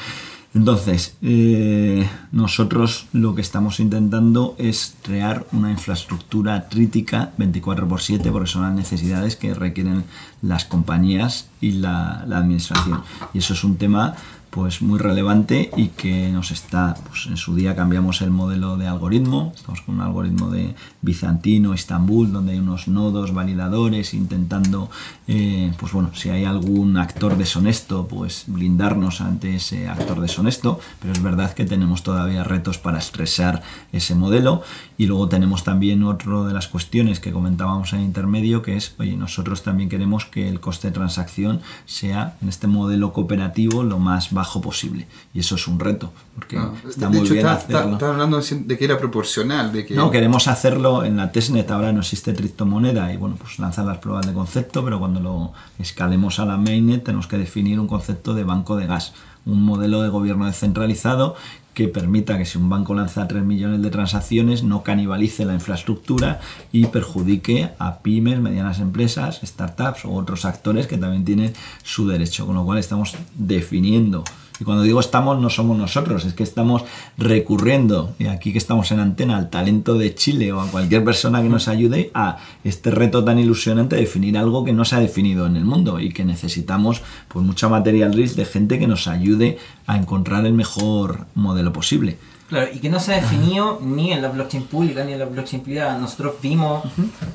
Entonces, eh, nosotros lo que estamos intentando es crear una infraestructura crítica 24x7 porque son las necesidades que requieren las compañías y la, la administración. Y eso es un tema pues muy relevante y que nos está, pues en su día cambiamos el modelo de algoritmo, estamos con un algoritmo de bizantino, Estambul, donde hay unos nodos validadores intentando, eh, pues bueno, si hay algún actor deshonesto, pues blindarnos ante ese actor deshonesto, pero es verdad que tenemos todavía retos para estresar ese modelo. Y luego tenemos también otro de las cuestiones que comentábamos en intermedio, que es, oye, nosotros también queremos que el coste de transacción sea en este modelo cooperativo lo más bajo posible. Y eso es un reto, porque está muy hecho, bien está- está- hacerlo. estaba hablando de que era proporcional, de que No, queremos hacerlo en la testnet, ahora no existe criptomoneda y bueno, pues lanzan las pruebas de concepto, pero cuando lo escalemos a la mainnet tenemos que definir un concepto de banco de gas, un modelo de gobierno descentralizado que permita que si un banco lanza 3 millones de transacciones no canibalice la infraestructura y perjudique a pymes, medianas empresas, startups o otros actores que también tienen su derecho, con lo cual estamos definiendo y cuando digo estamos, no somos nosotros, es que estamos recurriendo, y aquí que estamos en antena, al talento de Chile o a cualquier persona que nos ayude a este reto tan ilusionante de definir algo que no se ha definido en el mundo y que necesitamos pues mucha material risk de gente que nos ayude a encontrar el mejor modelo posible. Claro, y que no se ha definido ni en la blockchain pública ni en la blockchain privada. Nosotros vimos,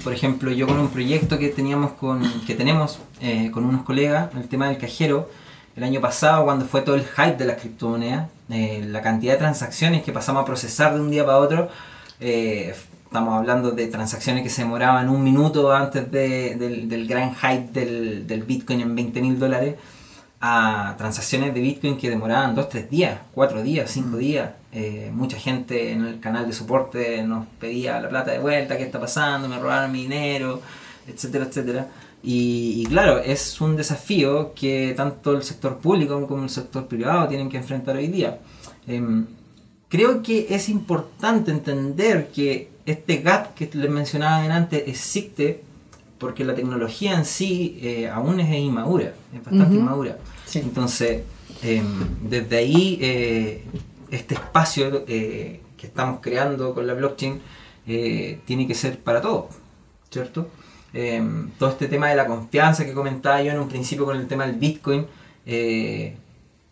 por ejemplo, yo con un proyecto que teníamos con, que tenemos eh, con unos colegas, el tema del cajero, el año pasado cuando fue todo el hype de las criptomonedas, eh, la cantidad de transacciones que pasamos a procesar de un día para otro, eh, estamos hablando de transacciones que se demoraban un minuto antes de- del, del gran hype del, del Bitcoin en 20 mil dólares a transacciones de Bitcoin que demoraban 2, 3 días, 4 días, 5 días. Eh, mucha gente en el canal de soporte nos pedía la plata de vuelta, qué está pasando, me robaron mi dinero, etcétera, etcétera. Y, y claro, es un desafío que tanto el sector público como el sector privado tienen que enfrentar hoy día. Em, creo que es importante entender que este gap que les mencionaba antes existe porque la tecnología en sí eh, aún es inmadura, es bastante inmadura. Sí. Entonces, em, desde ahí, eh, este espacio eh, que estamos creando con la blockchain tiene que ser para todos, ¿cierto? Em, todo este tema de la confianza que comentaba yo en un principio con el tema del Bitcoin, eh,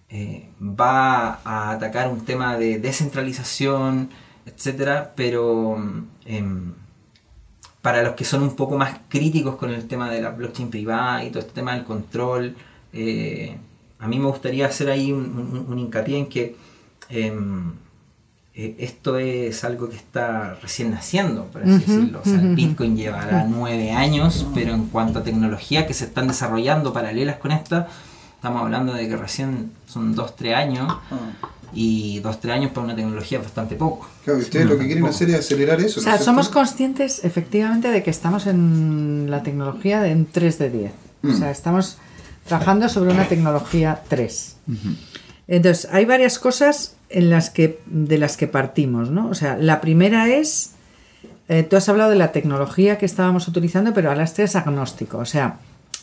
eh, va a atacar un tema de descentralización, etcétera, pero em, para los que son un poco más críticos con el tema de la blockchain privada y todo este tema del control, eh, a mí me gustaría hacer ahí un, un- un hincapié en que em, eh, esto es algo que está recién naciendo, por así Ujú, decirlo. O sea, el ujú, Bitcoin llevará nueve años, pero en cuanto a tecnología que se están desarrollando paralelas con esta, estamos hablando de que recién son dos, tres años, Ah. y dos, tres años para una tecnología es bastante poco. Claro, y ustedes lo que quieren hacer es acelerar eso. O ¿no sea, es somos cierto? conscientes efectivamente de que estamos en la tecnología de en 3 de 10. O Mm. sea, estamos trabajando sobre una tecnología 3. Entonces, hay varias cosas en las que, de las que partimos, ¿no? O sea, la primera es, eh, tú has hablado de la tecnología que estábamos utilizando, pero Alastre es agnóstico, o sea,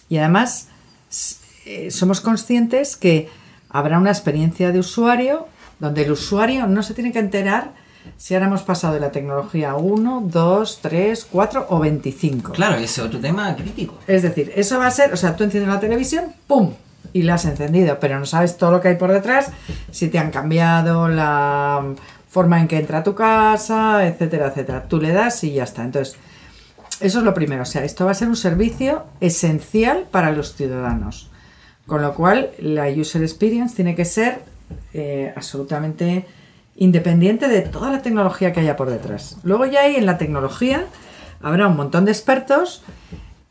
y además eh, somos conscientes que habrá una experiencia de usuario donde el usuario no se tiene que enterar si ahora hemos pasado de la tecnología 1, 2, 3, 4 o 25. Claro, ese es otro tema crítico. Es decir, eso va a ser, o sea, tú enciendes la televisión, ¡pum! Y la has encendido, pero no sabes todo lo que hay por detrás, si te han cambiado la forma en que entra a tu casa, etcétera, etcétera. Tú le das y ya está. Entonces, eso es lo primero. O sea, esto va a ser un servicio esencial para los ciudadanos. Con lo cual, la user experience tiene que ser eh, absolutamente independiente de toda la tecnología que haya por detrás. Luego ya ahí en la tecnología habrá un montón de expertos.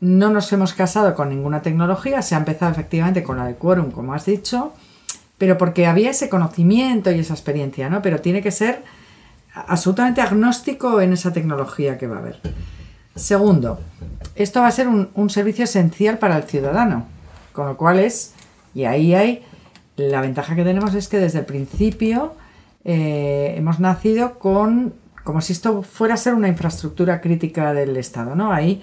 No nos hemos casado con ninguna tecnología. Se ha empezado efectivamente con la de Quorum, como has dicho, pero porque había ese conocimiento y esa experiencia, ¿no? Pero tiene que ser absolutamente agnóstico en esa tecnología que va a haber. Segundo, esto va a ser un, un servicio esencial para el ciudadano, con lo cual es, y ahí hay, la ventaja que tenemos es que desde el principio eh, hemos nacido con, como si esto fuera a ser una infraestructura crítica del Estado, ¿no? Ahí,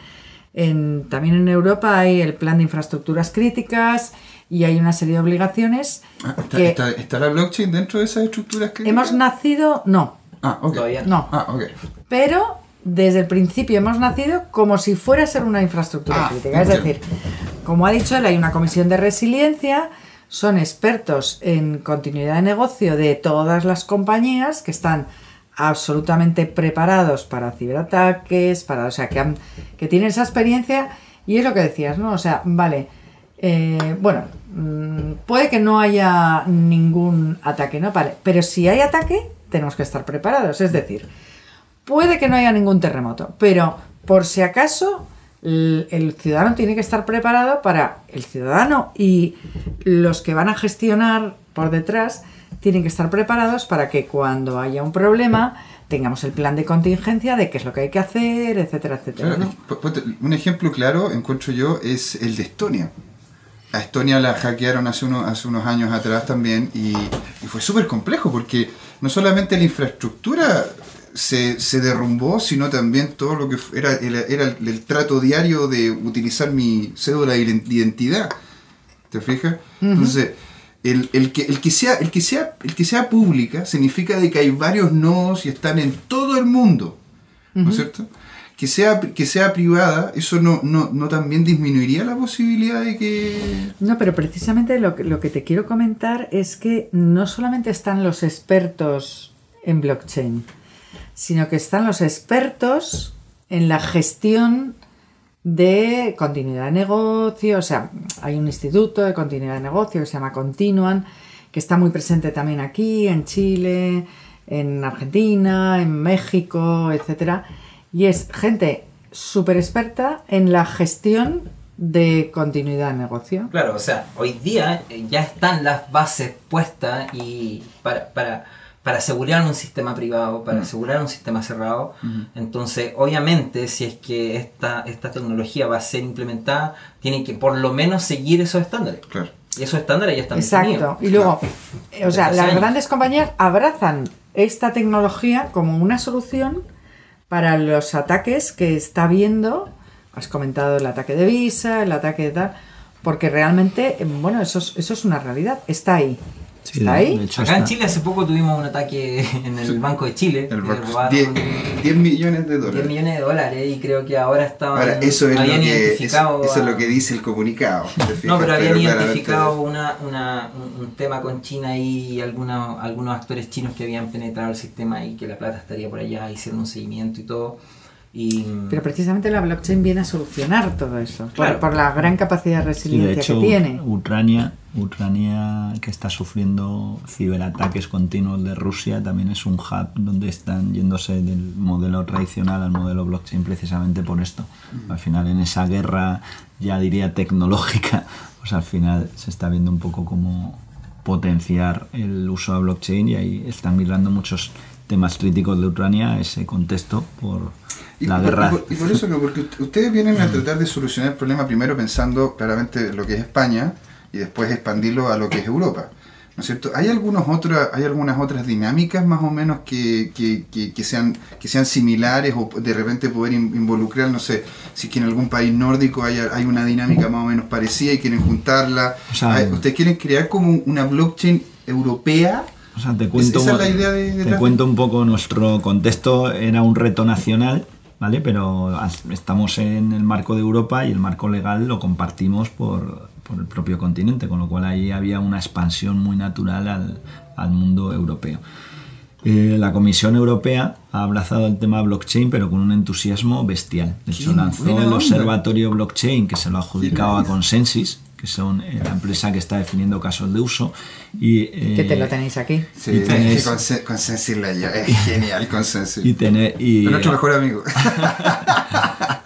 en- también en Europa hay el plan de infraestructuras críticas y hay una serie de obligaciones Ah, ¿está, que está- está la blockchain dentro de esas estructuras críticas? hemos nacido, no, Ah, ok. Todavía no, Ah, ok. pero desde el principio hemos nacido como si fuera a ser una infraestructura Ah, crítica. Es decir, como ha dicho él, hay una comisión de resiliencia, son expertos en continuidad de negocio de todas las compañías que están absolutamente preparados para ciberataques, para, o sea, que, han- que tienen esa experiencia y es lo que decías, ¿no? O sea, vale, eh, bueno, mm, puede que no haya ningún ataque, ¿no? Vale, pero si hay ataque, tenemos que estar preparados, es decir, Puede que no haya ningún terremoto, pero por si acaso el, el ciudadano tiene que estar preparado para el ciudadano y los que van a gestionar por detrás tienen que estar preparados para que cuando haya un problema tengamos el plan de contingencia de qué es lo que hay que hacer, etcétera, etcétera. Claro, ¿no? un ejemplo claro, encuentro yo, es el de Estonia. A Estonia la hackearon hace, unos hace unos años atrás también y, y fue súper complejo porque no solamente la infraestructura se, se derrumbó, sino también todo lo que era, era, era el, el trato diario de utilizar mi cédula de ident- identidad. ¿Te fijas? Entonces, el, el que, el, que sea, el, que sea, el que sea pública significa de que hay varios nodos y están en todo el mundo. ¿No es cierto? Que sea, que sea privada, eso no, no, no también disminuiría la posibilidad de que... No, pero precisamente lo que, lo que te quiero comentar es que no solamente están los expertos en blockchain, sino que están los expertos en la gestión de continuidad de negocio, o sea, hay un instituto de continuidad de negocio que se llama Continuan, que está muy presente también aquí, en Chile, en Argentina, en México, etcétera, y es gente súper experta en la gestión de continuidad de negocio. Claro, o sea, hoy día ya están las bases puestas y para, para, para asegurar un sistema privado, para asegurar un sistema cerrado. Entonces, obviamente, si es que esta, esta tecnología va a ser implementada, tiene que por lo menos seguir esos estándares. Claro. Y esos estándares ya están Exacto. definidos. Y luego, eh, o sea, las años. grandes compañías abrazan esta tecnología como una solución para los ataques que está viendo. Has comentado el ataque de Visa, el ataque de tal, porque realmente, eh, bueno, eso es, eso es una realidad. Está ahí. Sí, está ahí. hecho Acá en está- Chile hace poco tuvimos un ataque <laughs> en el Banco de Chile. El banco- robaron 10, 10 millones de 10 dólares. millones de dólares y creo que ahora estaban Ahora, eso es, lo habían que, identificado eso, eso es lo que dice el comunicado. ¿te fijas? No, pero habían claramente- identificado una, una- un, un tema con China y algunos, algunos actores chinos que habían penetrado el sistema y que la plata estaría por allá, hicieron un seguimiento y todo. Y, Pero precisamente la blockchain viene a solucionar todo eso, por- Claro. por, la gran capacidad de Sí, de resiliencia hecho, que tiene. Ucrania, Ucrania que está sufriendo ciberataques continuos de Rusia, también es un hub donde están yéndose del modelo tradicional al modelo blockchain precisamente por esto. Al final, en esa guerra, ya diría tecnológica, <laughs> pues al final se está viendo un poco cómo potenciar el uso de blockchain y ahí están migrando muchos temas críticos de Ucrania ese contexto por Y, la guerra. y por, y por eso, que porque ustedes vienen a tratar de solucionar el problema primero pensando claramente lo que es España y después expandirlo a lo que es Europa. ¿No es cierto? ¿Hay, algunos otros, ¿Hay algunas otras dinámicas más o menos que, que, que- que sean, que sean similares o de repente poder in- involucrar, no sé, si es que en algún país nórdico hay, hay una dinámica más o menos parecida y quieren juntarla? O sea, ¿Ustedes quieren crear como una blockchain europea? O sea, te cuento, esa es la idea de- te cuento un poco nuestro contexto. Era un reto nacional, ¿vale? Pero estamos en el marco de Europa y el marco legal lo compartimos por, por el propio continente, con lo cual ahí había una expansión muy natural al, al mundo europeo. Eh, la Comisión Europea ha abrazado el tema blockchain, pero con un entusiasmo bestial. De hecho, lanzó el. Observatorio Blockchain, que se lo ha adjudicado a nice. Consensus, que son eh, la empresa que está definiendo casos de uso. Y, eh, Que te lo tenéis aquí. Sí, Y es que es genial consensi. <laughs> y tener y Es nuestro mejor amigo. <laughs>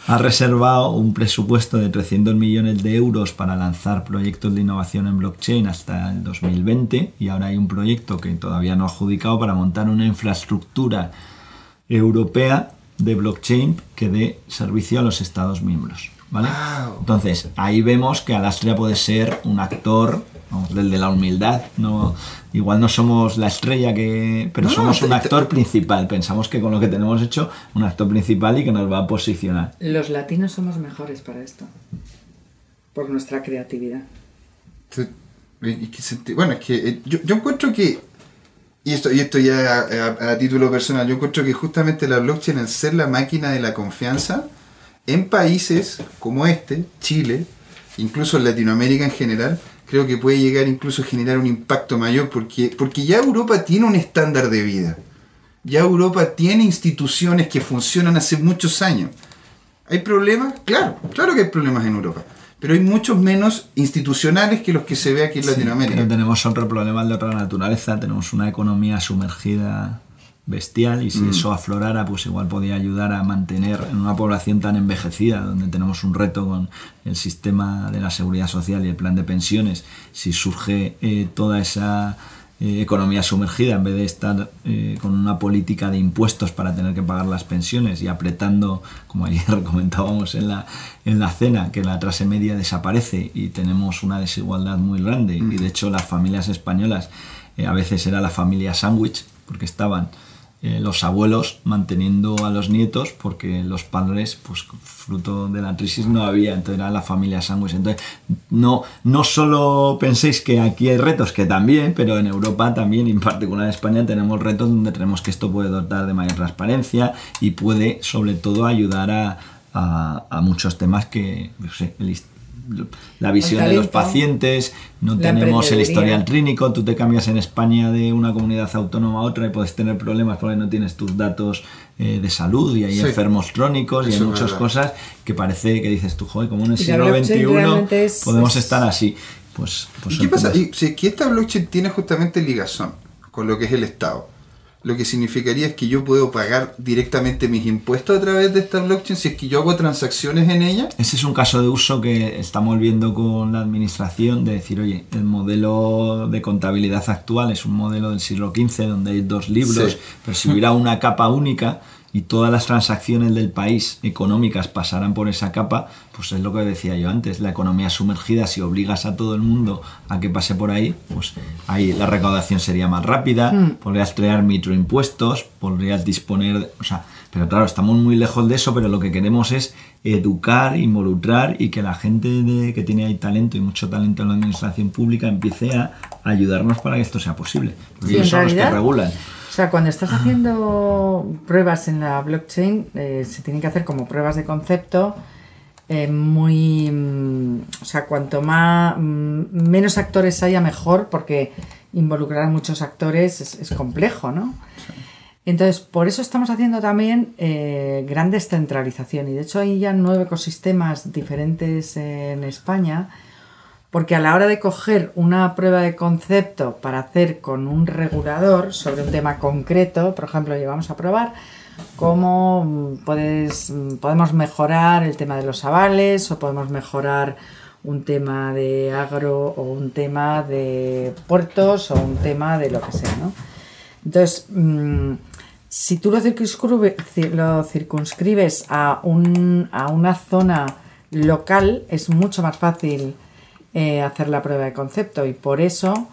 ha reservado un presupuesto de 300 millones de euros para lanzar proyectos de innovación en blockchain hasta el 2020 y ahora hay un proyecto que todavía no ha adjudicado para montar una infraestructura europea de blockchain que dé servicio a los Estados miembros. Entonces, ahí vemos que Alastria puede ser un actor vamos, del de la humildad. No, igual no somos la estrella, que, pero No, somos un actor principal. Pensamos que con lo que tenemos hecho, un actor principal y que nos va a posicionar. Los latinos somos mejores para esto, por nuestra creatividad. Bueno, es que eh, yo, yo encuentro que, y esto, y esto ya a, a- a título personal, yo encuentro que justamente la blockchain, al ser la máquina de la confianza, en países como este, Chile, incluso en Latinoamérica en general, creo que puede llegar incluso a generar un impacto mayor, porque, porque ya Europa tiene un estándar de vida. Ya Europa tiene instituciones que funcionan hace muchos años. ¿Hay problemas? Claro, claro que hay problemas en Europa. Pero hay muchos menos institucionales que los que se ve aquí en Latinoamérica. Pero tenemos otro problema de otra naturaleza. Tenemos una economía sumergida bestial y si Mm. eso aflorara, pues igual podía ayudar a mantener en una población tan envejecida, donde tenemos un reto con el sistema de la seguridad social y el plan de pensiones, si surge eh, toda esa eh, economía sumergida, en vez de estar eh, con una política de impuestos para tener que pagar las pensiones y apretando, como ayer <laughs> comentábamos en la, en la cena, que la clase media desaparece y tenemos una desigualdad muy grande. Y de hecho las familias españolas a veces era la familia sándwich, porque estaban eh, los abuelos manteniendo a los nietos porque los padres, pues fruto de la crisis no había, entonces era la familia sándwich. Entonces, no, no solo penséis que aquí hay retos, que también, pero en Europa también, y en particular en España, tenemos retos donde tenemos que esto puede dotar de mayor transparencia y puede, sobre todo, ayudar a, a- muchos temas que, el la visión de los pacientes, no tenemos el historial clínico, tú te cambias en España de una comunidad autónoma a otra y puedes tener problemas porque no tienes tus datos eh, de salud y hay Sí. enfermos crónicos y hay muchas verdad. cosas que parece que dices tú, joder, como en el siglo XXI es- podemos es- estar así. Pues, pues ¿Y qué pasa? Y si que esta blockchain tiene justamente ligazón con lo que es el Estado, lo que significaría es que yo puedo pagar directamente mis impuestos a través de esta blockchain si es que yo hago transacciones en ella. Ese es un caso de uso que estamos viendo con la administración de decir, oye, el modelo de contabilidad actual es un modelo del siglo XV donde hay dos libros, Sí. pero si hubiera una capa única y todas las transacciones del país económicas pasaran por esa capa, pues es lo que decía yo antes, la economía sumergida, si obligas a todo el mundo a que pase por ahí, pues ahí la recaudación sería más rápida, podrías crear microimpuestos, podrías disponer, de- o sea, pero claro, estamos muy lejos de eso, pero lo que queremos es educar, involucrar y que la gente de- que tiene ahí talento y mucho talento en la administración pública empiece a ayudarnos para que esto sea posible. Porque Sí, ellos son los que regulan. O sea, cuando estás haciendo pruebas en la blockchain, eh, se tienen que hacer como pruebas de concepto eh, muy... mm, O sea, cuanto más mm, menos actores haya, mejor, porque involucrar a muchos actores es, es complejo, ¿no? Entonces, por eso estamos haciendo también eh, gran descentralización. Y de hecho hay ya nueve ecosistemas diferentes en España porque a la hora de coger una prueba de concepto para hacer con un regulador sobre un tema concreto, por ejemplo, llevamos a probar cómo mm, puedes, mm, podemos mejorar el tema de los avales o podemos mejorar un tema de agro o un tema de puertos o un tema de lo que sea, ¿no? Entonces, mm, si tú lo, circunscribe- circunscribes a, un- a una zona local, es mucho más fácil eh, hacer la prueba de concepto y por eso,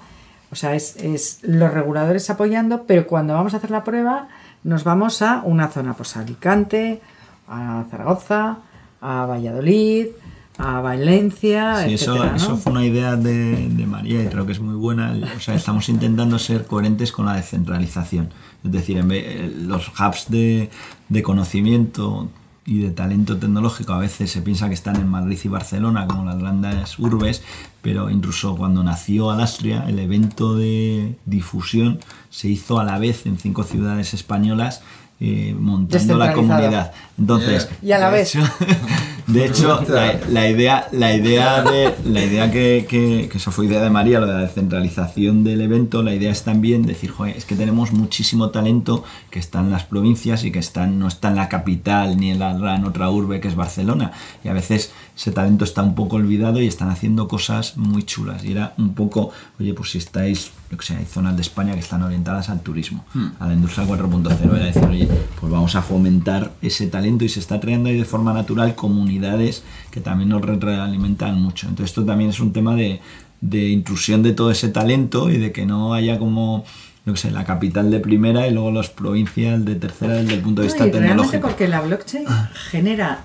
o sea, es, es los reguladores apoyando, pero cuando vamos a hacer la prueba nos vamos a una zona, pues a Alicante, a Zaragoza, a Valladolid, a Valencia, Sí, eso, etcétera, ¿no? eso fue una idea de, de María y creo que es muy buena. O sea, estamos intentando ser coherentes con la descentralización. Es decir, en vez, eh, los hubs de, de conocimiento y de talento tecnológico a veces se piensa que están en Madrid y Barcelona como las grandes urbes, pero incluso cuando nació Alastria, el evento de difusión se hizo a la vez en cinco ciudades españolas eh, montando la comunidad. Entonces, Y a la vez. hecho- <laughs> de <laughs> hecho, la, la idea, la idea, de, la idea que, que, que eso fue idea de María, lo de la descentralización del evento, la idea es también decir, joder, es que tenemos muchísimo talento que está en las provincias y que está, no está en la capital ni en la gran otra urbe que es Barcelona. Y a veces ese talento está un poco olvidado y están haciendo cosas muy chulas. Y era un poco, oye, pues si estáis, yo que sé, hay zonas de España que están orientadas al turismo, a la industria 4.0, era decir, oye, pues vamos a fomentar ese talento y se está creando ahí de forma natural comunidades que también nos retroalimentan mucho. Entonces esto también es un tema de, de intrusión de todo ese talento y de que no haya como yo que sé, la capital de primera y luego las provincias de tercera desde el punto de No, vista y realmente tecnológico. porque la blockchain genera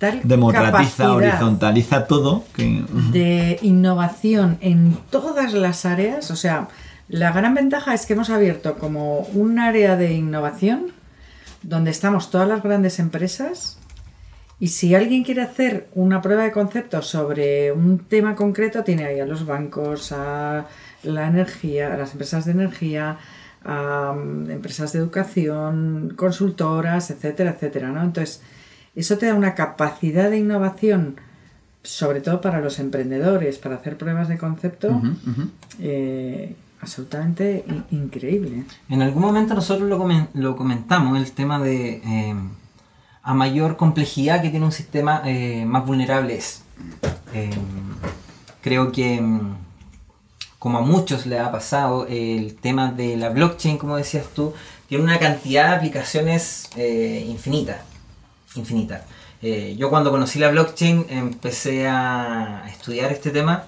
tal Democratiza, horizontaliza todo que de innovación en todas las áreas. O sea, la gran ventaja es que hemos abierto como un área de innovación donde estamos todas las grandes empresas. Y si alguien quiere hacer una prueba de concepto sobre un tema concreto, tiene ahí a los bancos, a la energía, a las empresas de energía, a mm, empresas de educación, consultoras, etcétera, etcétera, ¿no? Entonces, eso te da una capacidad de innovación, sobre todo para los emprendedores, para hacer pruebas de concepto, eh, absolutamente in- increíble. En algún momento nosotros lo, comen- lo comentamos, el tema de eh, a mayor complejidad que tiene un sistema, eh, más vulnerable es. Creo que, mm, como a muchos le ha pasado, el tema de la blockchain, como decías tú, tiene una cantidad de aplicaciones eh, infinita. Infinita. Eh, yo cuando conocí la blockchain empecé a estudiar este tema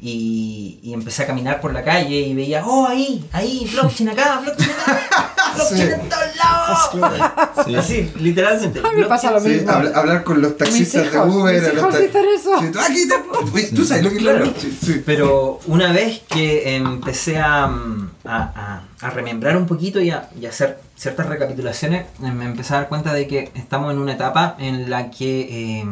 y, y empecé a caminar por la calle y veía, oh, ahí, ahí, blockchain acá, blockchain acá, <laughs> blockchain en todos lados. Sí. <laughs> Así, literalmente. A mí me pasa lo Sí, mismo. habla- hablar con los taxistas hijos, de Uber. mis hijos eso. Sí, tú, aquí te- tú sabes lo que es la blockchain, sí. Pero una vez que empecé a, a, a- a remembrar un poquito y a, y hacer ciertas recapitulaciones, eh, me empecé a dar cuenta de que estamos en una etapa en la que eh,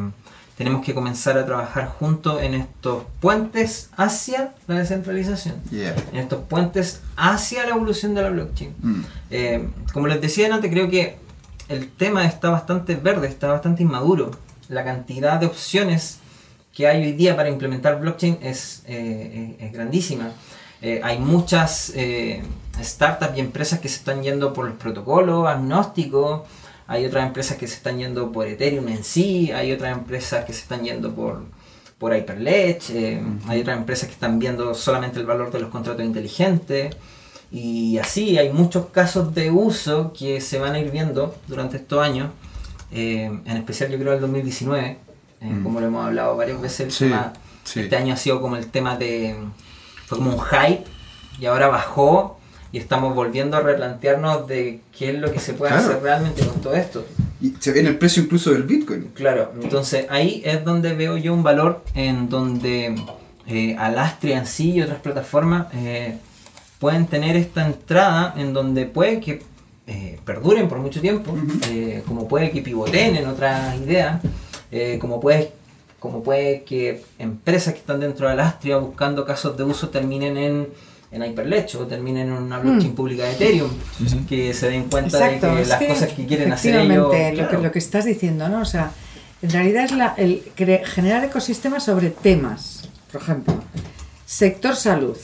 tenemos que comenzar a trabajar juntos en estos puentes hacia la descentralización, Yeah. en estos puentes hacia la evolución de la blockchain. Mm. Eh, como les decía antes, creo que el tema está bastante verde, está bastante inmaduro. La cantidad de opciones que hay hoy día para implementar blockchain es, eh, es- es grandísima. Eh, hay muchas eh, startups y empresas que se están yendo por el protocolo agnóstico, hay otras empresas que se están yendo por Ethereum en sí, hay otras empresas que se están yendo por, por Hyperledge, eh, hay otras empresas que están viendo solamente el valor de los contratos inteligentes. Y así hay muchos casos de uso que se van a ir viendo durante estos años, eh, en especial yo creo el 2019, eh, Mm. como lo hemos hablado varias veces, el Sí, tema- sí. este año ha sido como el tema de, fue como un hype y ahora bajó y estamos volviendo a replantearnos de qué es lo que se puede Claro. hacer realmente con todo esto. Y se ve en el precio incluso del Bitcoin. Claro, entonces ahí es donde veo yo un valor en donde eh, Alastria en sí y otras plataformas eh, pueden tener esta entrada en donde puede que eh, perduren por mucho tiempo, como puede que pivoten en otras ideas, como puede como puede que empresas que están dentro de Alastria buscando casos de uso terminen en, en Hyperledge o terminen en una blockchain pública de Ethereum, que se den cuenta Exacto, de que las que cosas que quieren hacer ellos... efectivamente, lo, claro. que, lo que estás diciendo, ¿no? O sea, en realidad es la, el generar ecosistemas sobre temas. Por ejemplo, sector salud.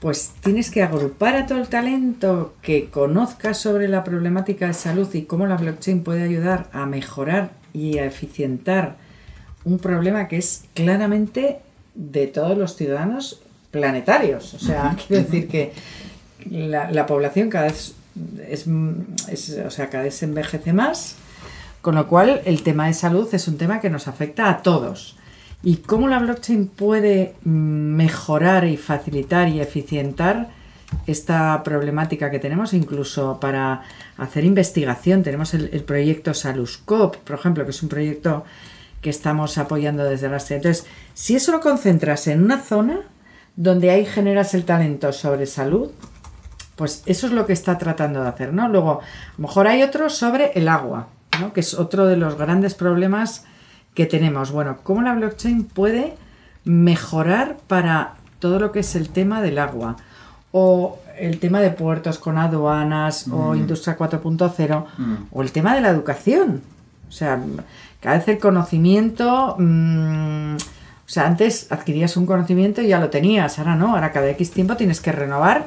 Pues tienes que agrupar a todo el talento que conozca sobre la problemática de salud y cómo la blockchain puede ayudar a mejorar y a eficientar un problema que es claramente de todos los ciudadanos planetarios. O sea, <laughs> quiero decir que la, la población cada vez es, es- o sea, cada vez se envejece más, con lo cual el tema de salud es un tema que nos afecta a todos. ¿Y cómo la blockchain puede mejorar y facilitar y eficientar esta problemática que tenemos, incluso para hacer investigación? Tenemos el, el proyecto Saluscop, por ejemplo, que es un proyecto que estamos apoyando desde la Entonces, si eso lo concentras en una zona donde ahí generas el talento sobre salud, pues eso es lo que está tratando de hacer, ¿no? Luego, a lo mejor hay otro sobre el agua, ¿no? Que es otro de los grandes problemas que tenemos. Bueno, ¿cómo la blockchain puede mejorar para todo lo que es el tema del agua? O el tema de puertos con aduanas, o industria 4.0, o el tema de la educación. O sea, cada vez el conocimiento... mm, o sea, antes adquirías un conocimiento y ya lo tenías, ahora no, ahora cada X tiempo tienes que renovar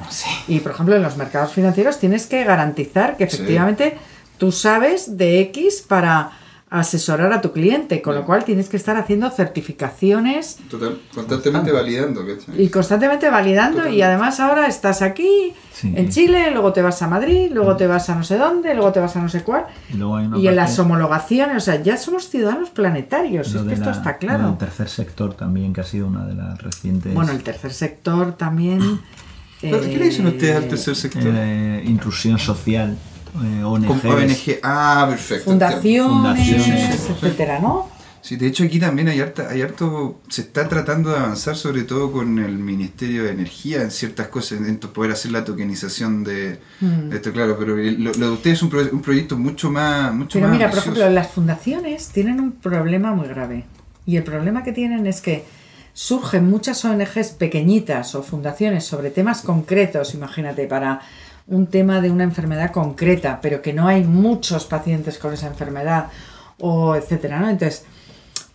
y, por ejemplo, en los mercados financieros tienes que garantizar que Sí. efectivamente tú sabes de X para asesorar a tu cliente, con lo cual tienes que estar haciendo certificaciones Total, constantemente validando. ¿cachai? y constantemente validando y además ahora estás aquí Sí. en Chile, luego te vas a Madrid, luego te vas a no sé dónde, luego te vas a no sé cuál Y luego hay una y en las homologaciones, o sea, ya somos ciudadanos planetarios, lo es que esto la- está claro. del tercer sector también, que ha sido una de las recientes. Bueno, el tercer sector también. <coughs> ¿Qué le dicen ustedes al eh, tercer sector? eh, intrusión social, eh, ONGs. ONG. Ah, perfecto. fundaciones, Fundaciones. etcétera, ¿no? Sí, de hecho aquí también hay, harta, hay harto, se está tratando de avanzar sobre todo con el Ministerio de Energía en ciertas cosas, en poder hacer la tokenización de, Mm. de esto, claro, pero lo, lo de ustedes es un, pro- un proyecto mucho más mucho Pero más mira, por ejemplo, las fundaciones tienen un problema muy grave. Y el problema que tienen es que surgen muchas ONGs pequeñitas o fundaciones sobre temas concretos, imagínate, para un tema de una enfermedad concreta, pero que no hay muchos pacientes con esa enfermedad o etcétera, ¿no? Entonces,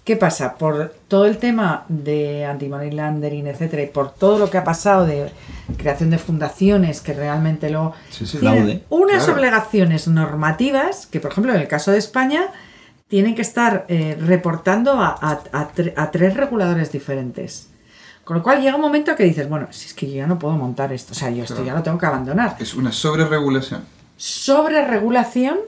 ¿qué pasa? Por todo el tema de anti-money laundering, etcétera, y por todo lo que ha pasado de creación de fundaciones que realmente lo Sí, sí. tienen unas Claro. obligaciones normativas que, por ejemplo, en el caso de España, tienen que estar eh, reportando a, a- a tre- a tres reguladores diferentes. Con lo cual llega un momento que dices, bueno, si es que yo ya no puedo montar esto, o sea, yo esto Claro. ya lo tengo que abandonar. Es una sobreregulación. Sobre regulación,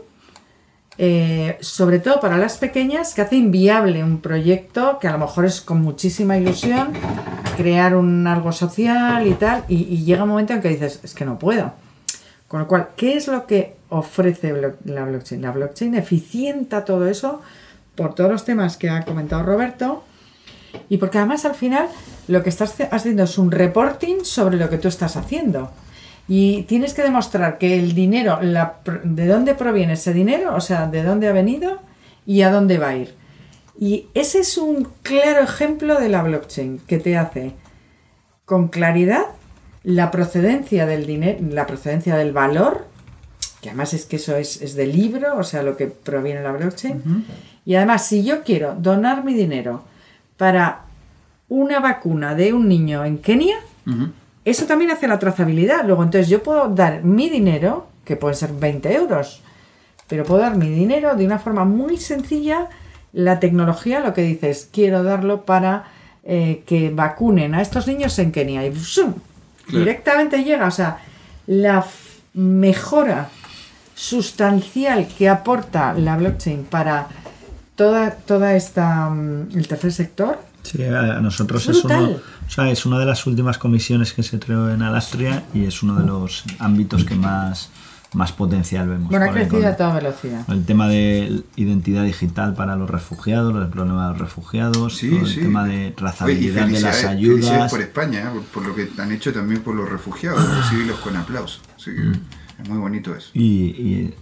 eh, sobre todo para las pequeñas, que hace inviable un proyecto que a lo mejor es con muchísima ilusión, crear un algo social y tal, y, y llega un momento en que dices, es que no puedo. Con lo cual, ¿qué es lo que ofrece la blockchain? La blockchain eficienta todo eso por todos los temas que ha comentado Roberto y porque además al final lo que estás haciendo es un reporting sobre lo que tú estás haciendo. Y tienes que demostrar que el dinero, la de dónde proviene ese dinero, o sea, de dónde ha venido y a dónde va a ir. Y ese es un claro ejemplo de la blockchain que te hace con claridad la procedencia del dinero, la procedencia del valor, que además es que eso es, es del libro, o sea, lo que proviene de la blockchain. Y además, si yo quiero donar mi dinero para una vacuna de un niño en Kenia, eso también hace la trazabilidad. Luego, entonces yo puedo dar mi dinero, que pueden ser 20 euros, pero puedo dar mi dinero de una forma muy sencilla. La tecnología lo que dice es, quiero darlo para eh, que vacunen a estos niños en Kenia. Y ¡zum! Claro. directamente llega. O sea, la mejora sustancial que aporta la blockchain para toda, toda esta mm, el tercer sector Sí, a nosotros Es es, uno, o sea, es una de las últimas comisiones que se creó en Alastria y es uno de los ámbitos que más, más potencial vemos. bueno ha crecido a toda velocidad. El tema de identidad digital para los refugiados, el problema de los refugiados, Sí, todo sí. el tema de Oye, trazabilidad de las ayudas. por España, ¿eh? por, por lo que han hecho también por los refugiados, recibirlos con aplausos. Así que Mm. es muy bonito eso. y, y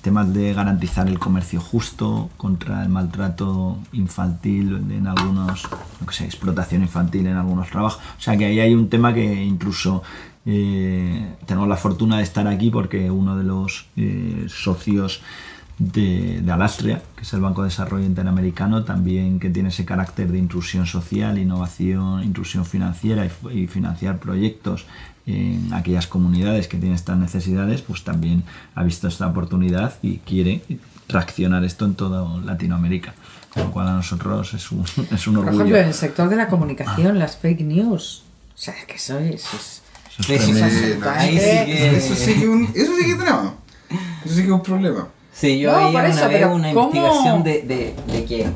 temas de garantizar el comercio justo contra el maltrato infantil en algunos, no sé, explotación infantil en algunos trabajos. O sea que ahí hay un tema que incluso eh, tenemos la fortuna de estar aquí porque uno de los eh, socios de, Alastria, que es el Banco de Desarrollo Interamericano, también que tiene ese carácter de intrusión social, innovación, intrusión financiera y financiar proyectos en aquellas comunidades que tienen estas necesidades, pues también ha visto esta oportunidad y quiere traccionar esto en toda Latinoamérica. Con lo cual a nosotros es un, <laughs> es un Por orgullo. ejemplo, en el sector de la comunicación, las fake news. O sea, que eso es... eso es- Eso sí que un, eso sí que drama. Eso sí que es un problema. Sí, yo No, por una eso, vez una ¿cómo? investigación de, de- de que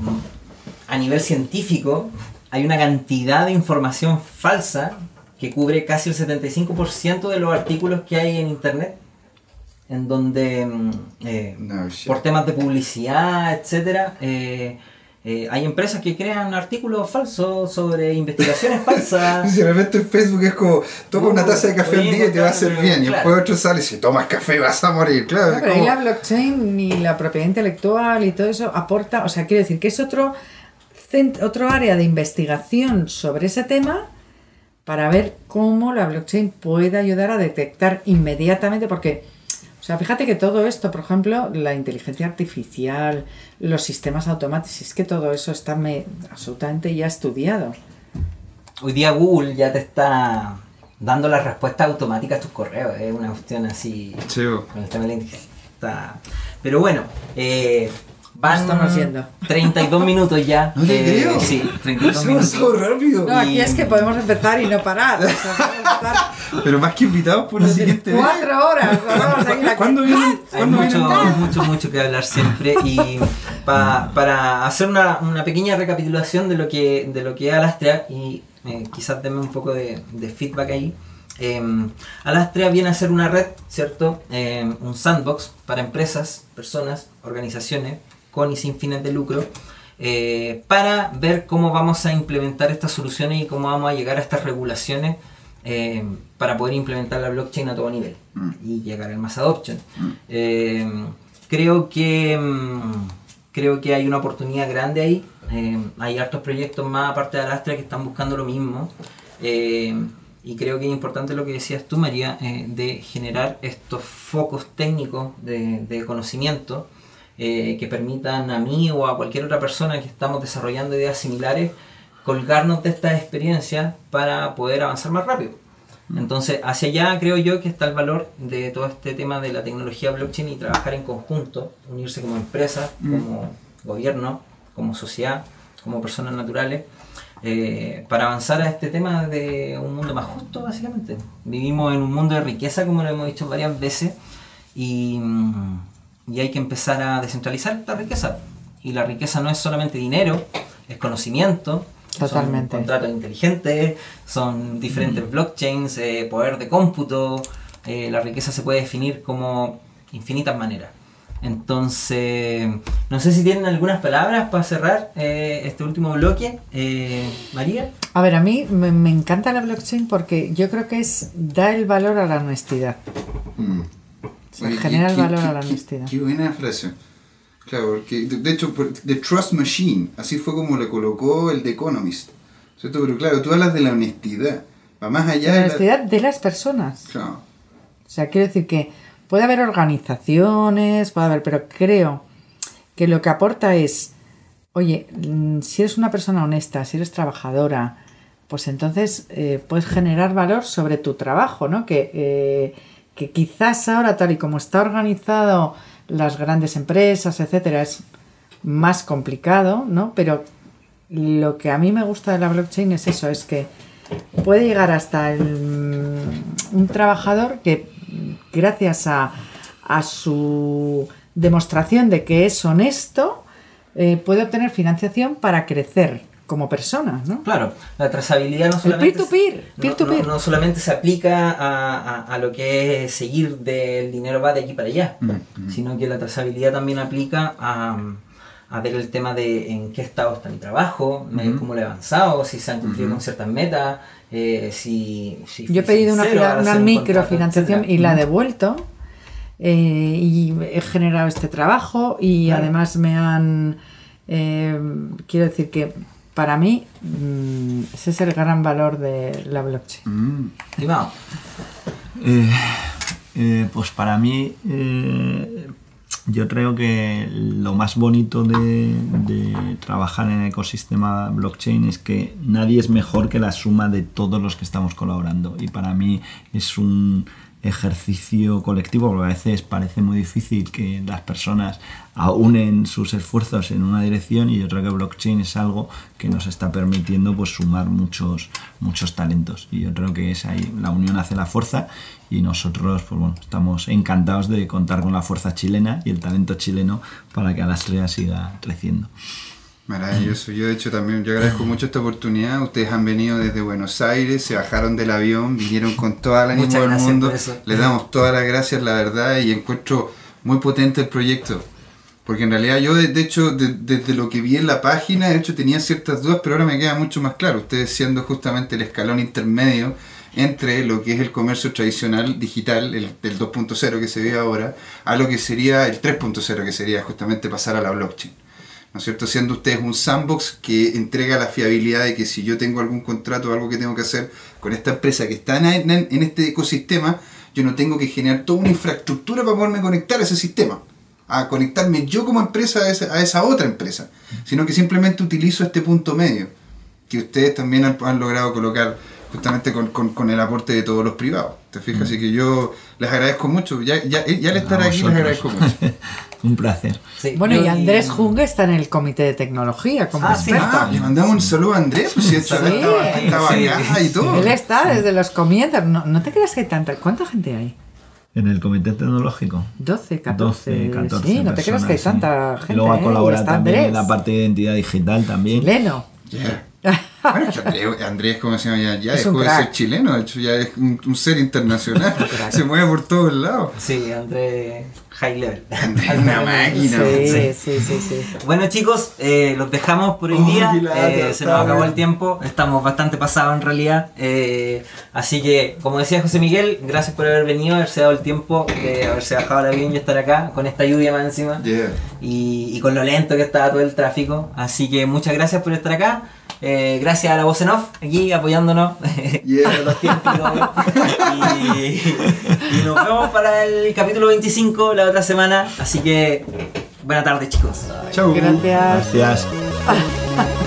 a nivel científico hay una cantidad de información falsa que cubre casi el 75% de los artículos que hay en internet, en donde mm, eh, No, por temas de publicidad, etcétera, eh, eh, hay empresas que crean artículos falsos sobre investigaciones <laughs> falsas. Si de repente en Facebook es como, toma una taza de café al día y te va a hacer claro, bien. Y claro. después otro sale y si tomas café vas a morir. Claro, No, pero como- la blockchain ni la propiedad intelectual y todo eso aporta, o sea, quiero decir que es otro, otro área de investigación sobre ese tema para ver cómo la blockchain puede ayudar a detectar inmediatamente, porque, o sea, fíjate que todo esto, por ejemplo, la inteligencia artificial, los sistemas automáticos, es que todo eso está me- absolutamente ya estudiado. Hoy día Google ya te está dando las respuestas automáticas a tus correos. Es una cuestión así Sí, con el tema de la inteligencia. Pero bueno, eh, van Estamos yendo. 32 minutos ya. No te eh, creo. Sí, 32 Se pasó minutos. rápido. No, aquí es que podemos empezar y no parar. O sea, <laughs> Pero más que invitados por la siguiente vez. cuatro horas. Vamos a seguir aquí. ¿Cuándo vienen? Hay ¿Cuándo mucho, vienen? mucho, mucho que hablar siempre y pa- para hacer una, una pequeña recapitulación de lo que de lo que es Alastria y eh, quizás denme un poco de, de feedback ahí. Eh, Alastria viene a ser una red, ¿cierto? Eh, un sandbox para empresas, personas, organizaciones con y sin fines de lucro eh, para ver cómo vamos a implementar estas soluciones y cómo vamos a llegar a estas regulaciones eh, para poder implementar la blockchain a todo nivel Mm. y llegar al mass adoption. Eh, creo que mm, creo que hay una oportunidad grande ahí. Hay hartos proyectos más aparte de Alastria que están buscando lo mismo. Y creo que es importante lo que decías tú, María, eh, de generar estos focos técnicos de, de conocimiento eh, que permitan a mí o a cualquier otra persona que estamos desarrollando ideas similares colgarnos de estas experiencias para poder avanzar más rápido. Entonces, hacia allá creo yo que está el valor de todo este tema de la tecnología blockchain y trabajar en conjunto, unirse como empresa, como gobierno, como sociedad, como personas naturales, eh, para avanzar a este tema de un mundo más justo, básicamente. Vivimos en un mundo de riqueza, como lo hemos dicho varias veces, y, mm, y hay que empezar a descentralizar esta riqueza. Y la riqueza no es solamente dinero, es conocimiento, Totalmente. son contratos inteligentes, son diferentes blockchains, eh, poder de cómputo. eh, la riqueza se puede definir como infinitas maneras. Entonces, no sé si tienen algunas palabras para cerrar eh, este último bloque. Eh, María. A ver, a mí me, me encanta la blockchain porque yo creo que es da el valor a la honestidad. Mm. Se Oye, genera qué- el valor qué- a la honestidad. Qué buena frase. Claro, porque de, de hecho, The Trust Machine, así fue como le colocó el The Economist. ¿Cierto? Pero claro, tú hablas de la honestidad. Va más allá La de la... honestidad de las personas. Claro. O sea, quiero decir que puede haber organizaciones, puede haber, pero creo que lo que aporta es, oye, mm, si eres una persona honesta, si eres trabajadora, pues entonces eh, puedes generar valor sobre tu trabajo, ¿no? Que, eh, que quizás ahora, tal y como está organizado las grandes empresas, etcétera, es más complicado, ¿no? Pero lo que a mí me gusta de la blockchain es eso, es que puede llegar hasta el, mm, un trabajador que gracias a, a su demostración de que es honesto eh, puede obtener financiación para crecer como persona, ¿no? Claro, la trazabilidad no solamente, peer-to-peer, no- peer-to-peer. No, no solamente se aplica a, a- a lo que es seguir del dinero va de aquí para allá, Mm, sino que la trazabilidad también aplica a, a ver el tema de en qué estado está mi trabajo, eh, cómo lo he avanzado, si se han cumplido con ciertas metas, eh, si, si Yo he pedido una, sincero una un microfinanciación y la he devuelto. eh, y he generado este trabajo y Claro. además me han... eh, quiero decir que para mí mm, ese es el gran valor de la blockchain. Mm. Estimado, Eh, eh, pues para mí, eh, yo creo que lo más bonito de, de trabajar en el ecosistema blockchain es que nadie es mejor que la suma de todos los que estamos colaborando. Y para mí es un ejercicio colectivo, porque a veces parece muy difícil que las personas unen sus esfuerzos en una dirección y yo creo que blockchain es algo que nos está permitiendo pues sumar muchos muchos talentos. Y yo creo que es ahí la unión hace la fuerza y nosotros pues bueno estamos encantados de contar con la fuerza chilena y el talento chileno para que Alastria siga creciendo Maravilloso. Yo de hecho también, yo agradezco mucho esta oportunidad. Ustedes han venido desde Buenos Aires, se bajaron del avión, vinieron con toda la ánimo del mundo. Les damos todas las gracias, la verdad, y encuentro muy potente el proyecto. Porque en realidad yo, de, de hecho, de- desde lo que vi en la página, de hecho tenía ciertas dudas, pero ahora me queda mucho más claro. Ustedes siendo justamente el escalón intermedio entre lo que es el comercio tradicional digital, el del 2.0 que se ve ahora, a lo que sería el 3.0 que sería justamente pasar a la blockchain. ¿No es cierto? Siendo ustedes un sandbox que entrega la fiabilidad de que si yo tengo algún contrato o algo que tengo que hacer con esta empresa que está en, en- en este ecosistema, yo no tengo que generar toda una infraestructura para poderme conectar a ese sistema, a conectarme yo como empresa a esa, a esa otra empresa, sino que simplemente utilizo este punto medio, que ustedes también han, han logrado colocar justamente con, con- con el aporte de todos los privados. ¿Te fijas? Así que yo les agradezco mucho, ya, ya, ya al estar aquí les agradezco mucho. <laughs> un placer sí, Bueno, y Andrés Junge está en el comité de tecnología como Ah, sí. experto. Ah, le mandamos un saludo a Andrés, pues si estaba, Sí. estaba, Sí. acá y todo. Él está desde los comienzos. No, no te creas que hay tanta. ¿Cuánta gente hay? en el comité tecnológico 12, 14. 12, 14 sí, no te creas que hay tanta sí. gente. y luego ¿eh? Y colabora está también en Andrés, la parte de identidad digital también chileno. Yeah. Bueno, Andrés, Andrés ¿cómo se llama? Ya, ya Es un dejó de ser chileno, de hecho ya es un, un ser <laughs> internacional. se mueve por todos lados. Sí, Andrés High Level. <laughs> Una máquina. Sí, sí, sí, sí. Bueno chicos, eh, los dejamos por hoy Oh, día. lata, Eh, se nos acabó el tiempo. Estamos bastante pasados en realidad. Eh, así que, como decía José Miguel, gracias por haber venido, haberse dado el tiempo de haberse bajado el avión y estar acá con esta lluvia más encima. Yeah. Y, y con lo lento que estaba todo el tráfico. Así que muchas gracias por estar acá. Eh, gracias a la voz en off aquí apoyándonos <laughs> Yeah. los tiempos y todo. Y, y nos vemos para el capítulo 25 la otra semana. Así que buena tarde chicos. Chau. Gracias. gracias <laughs>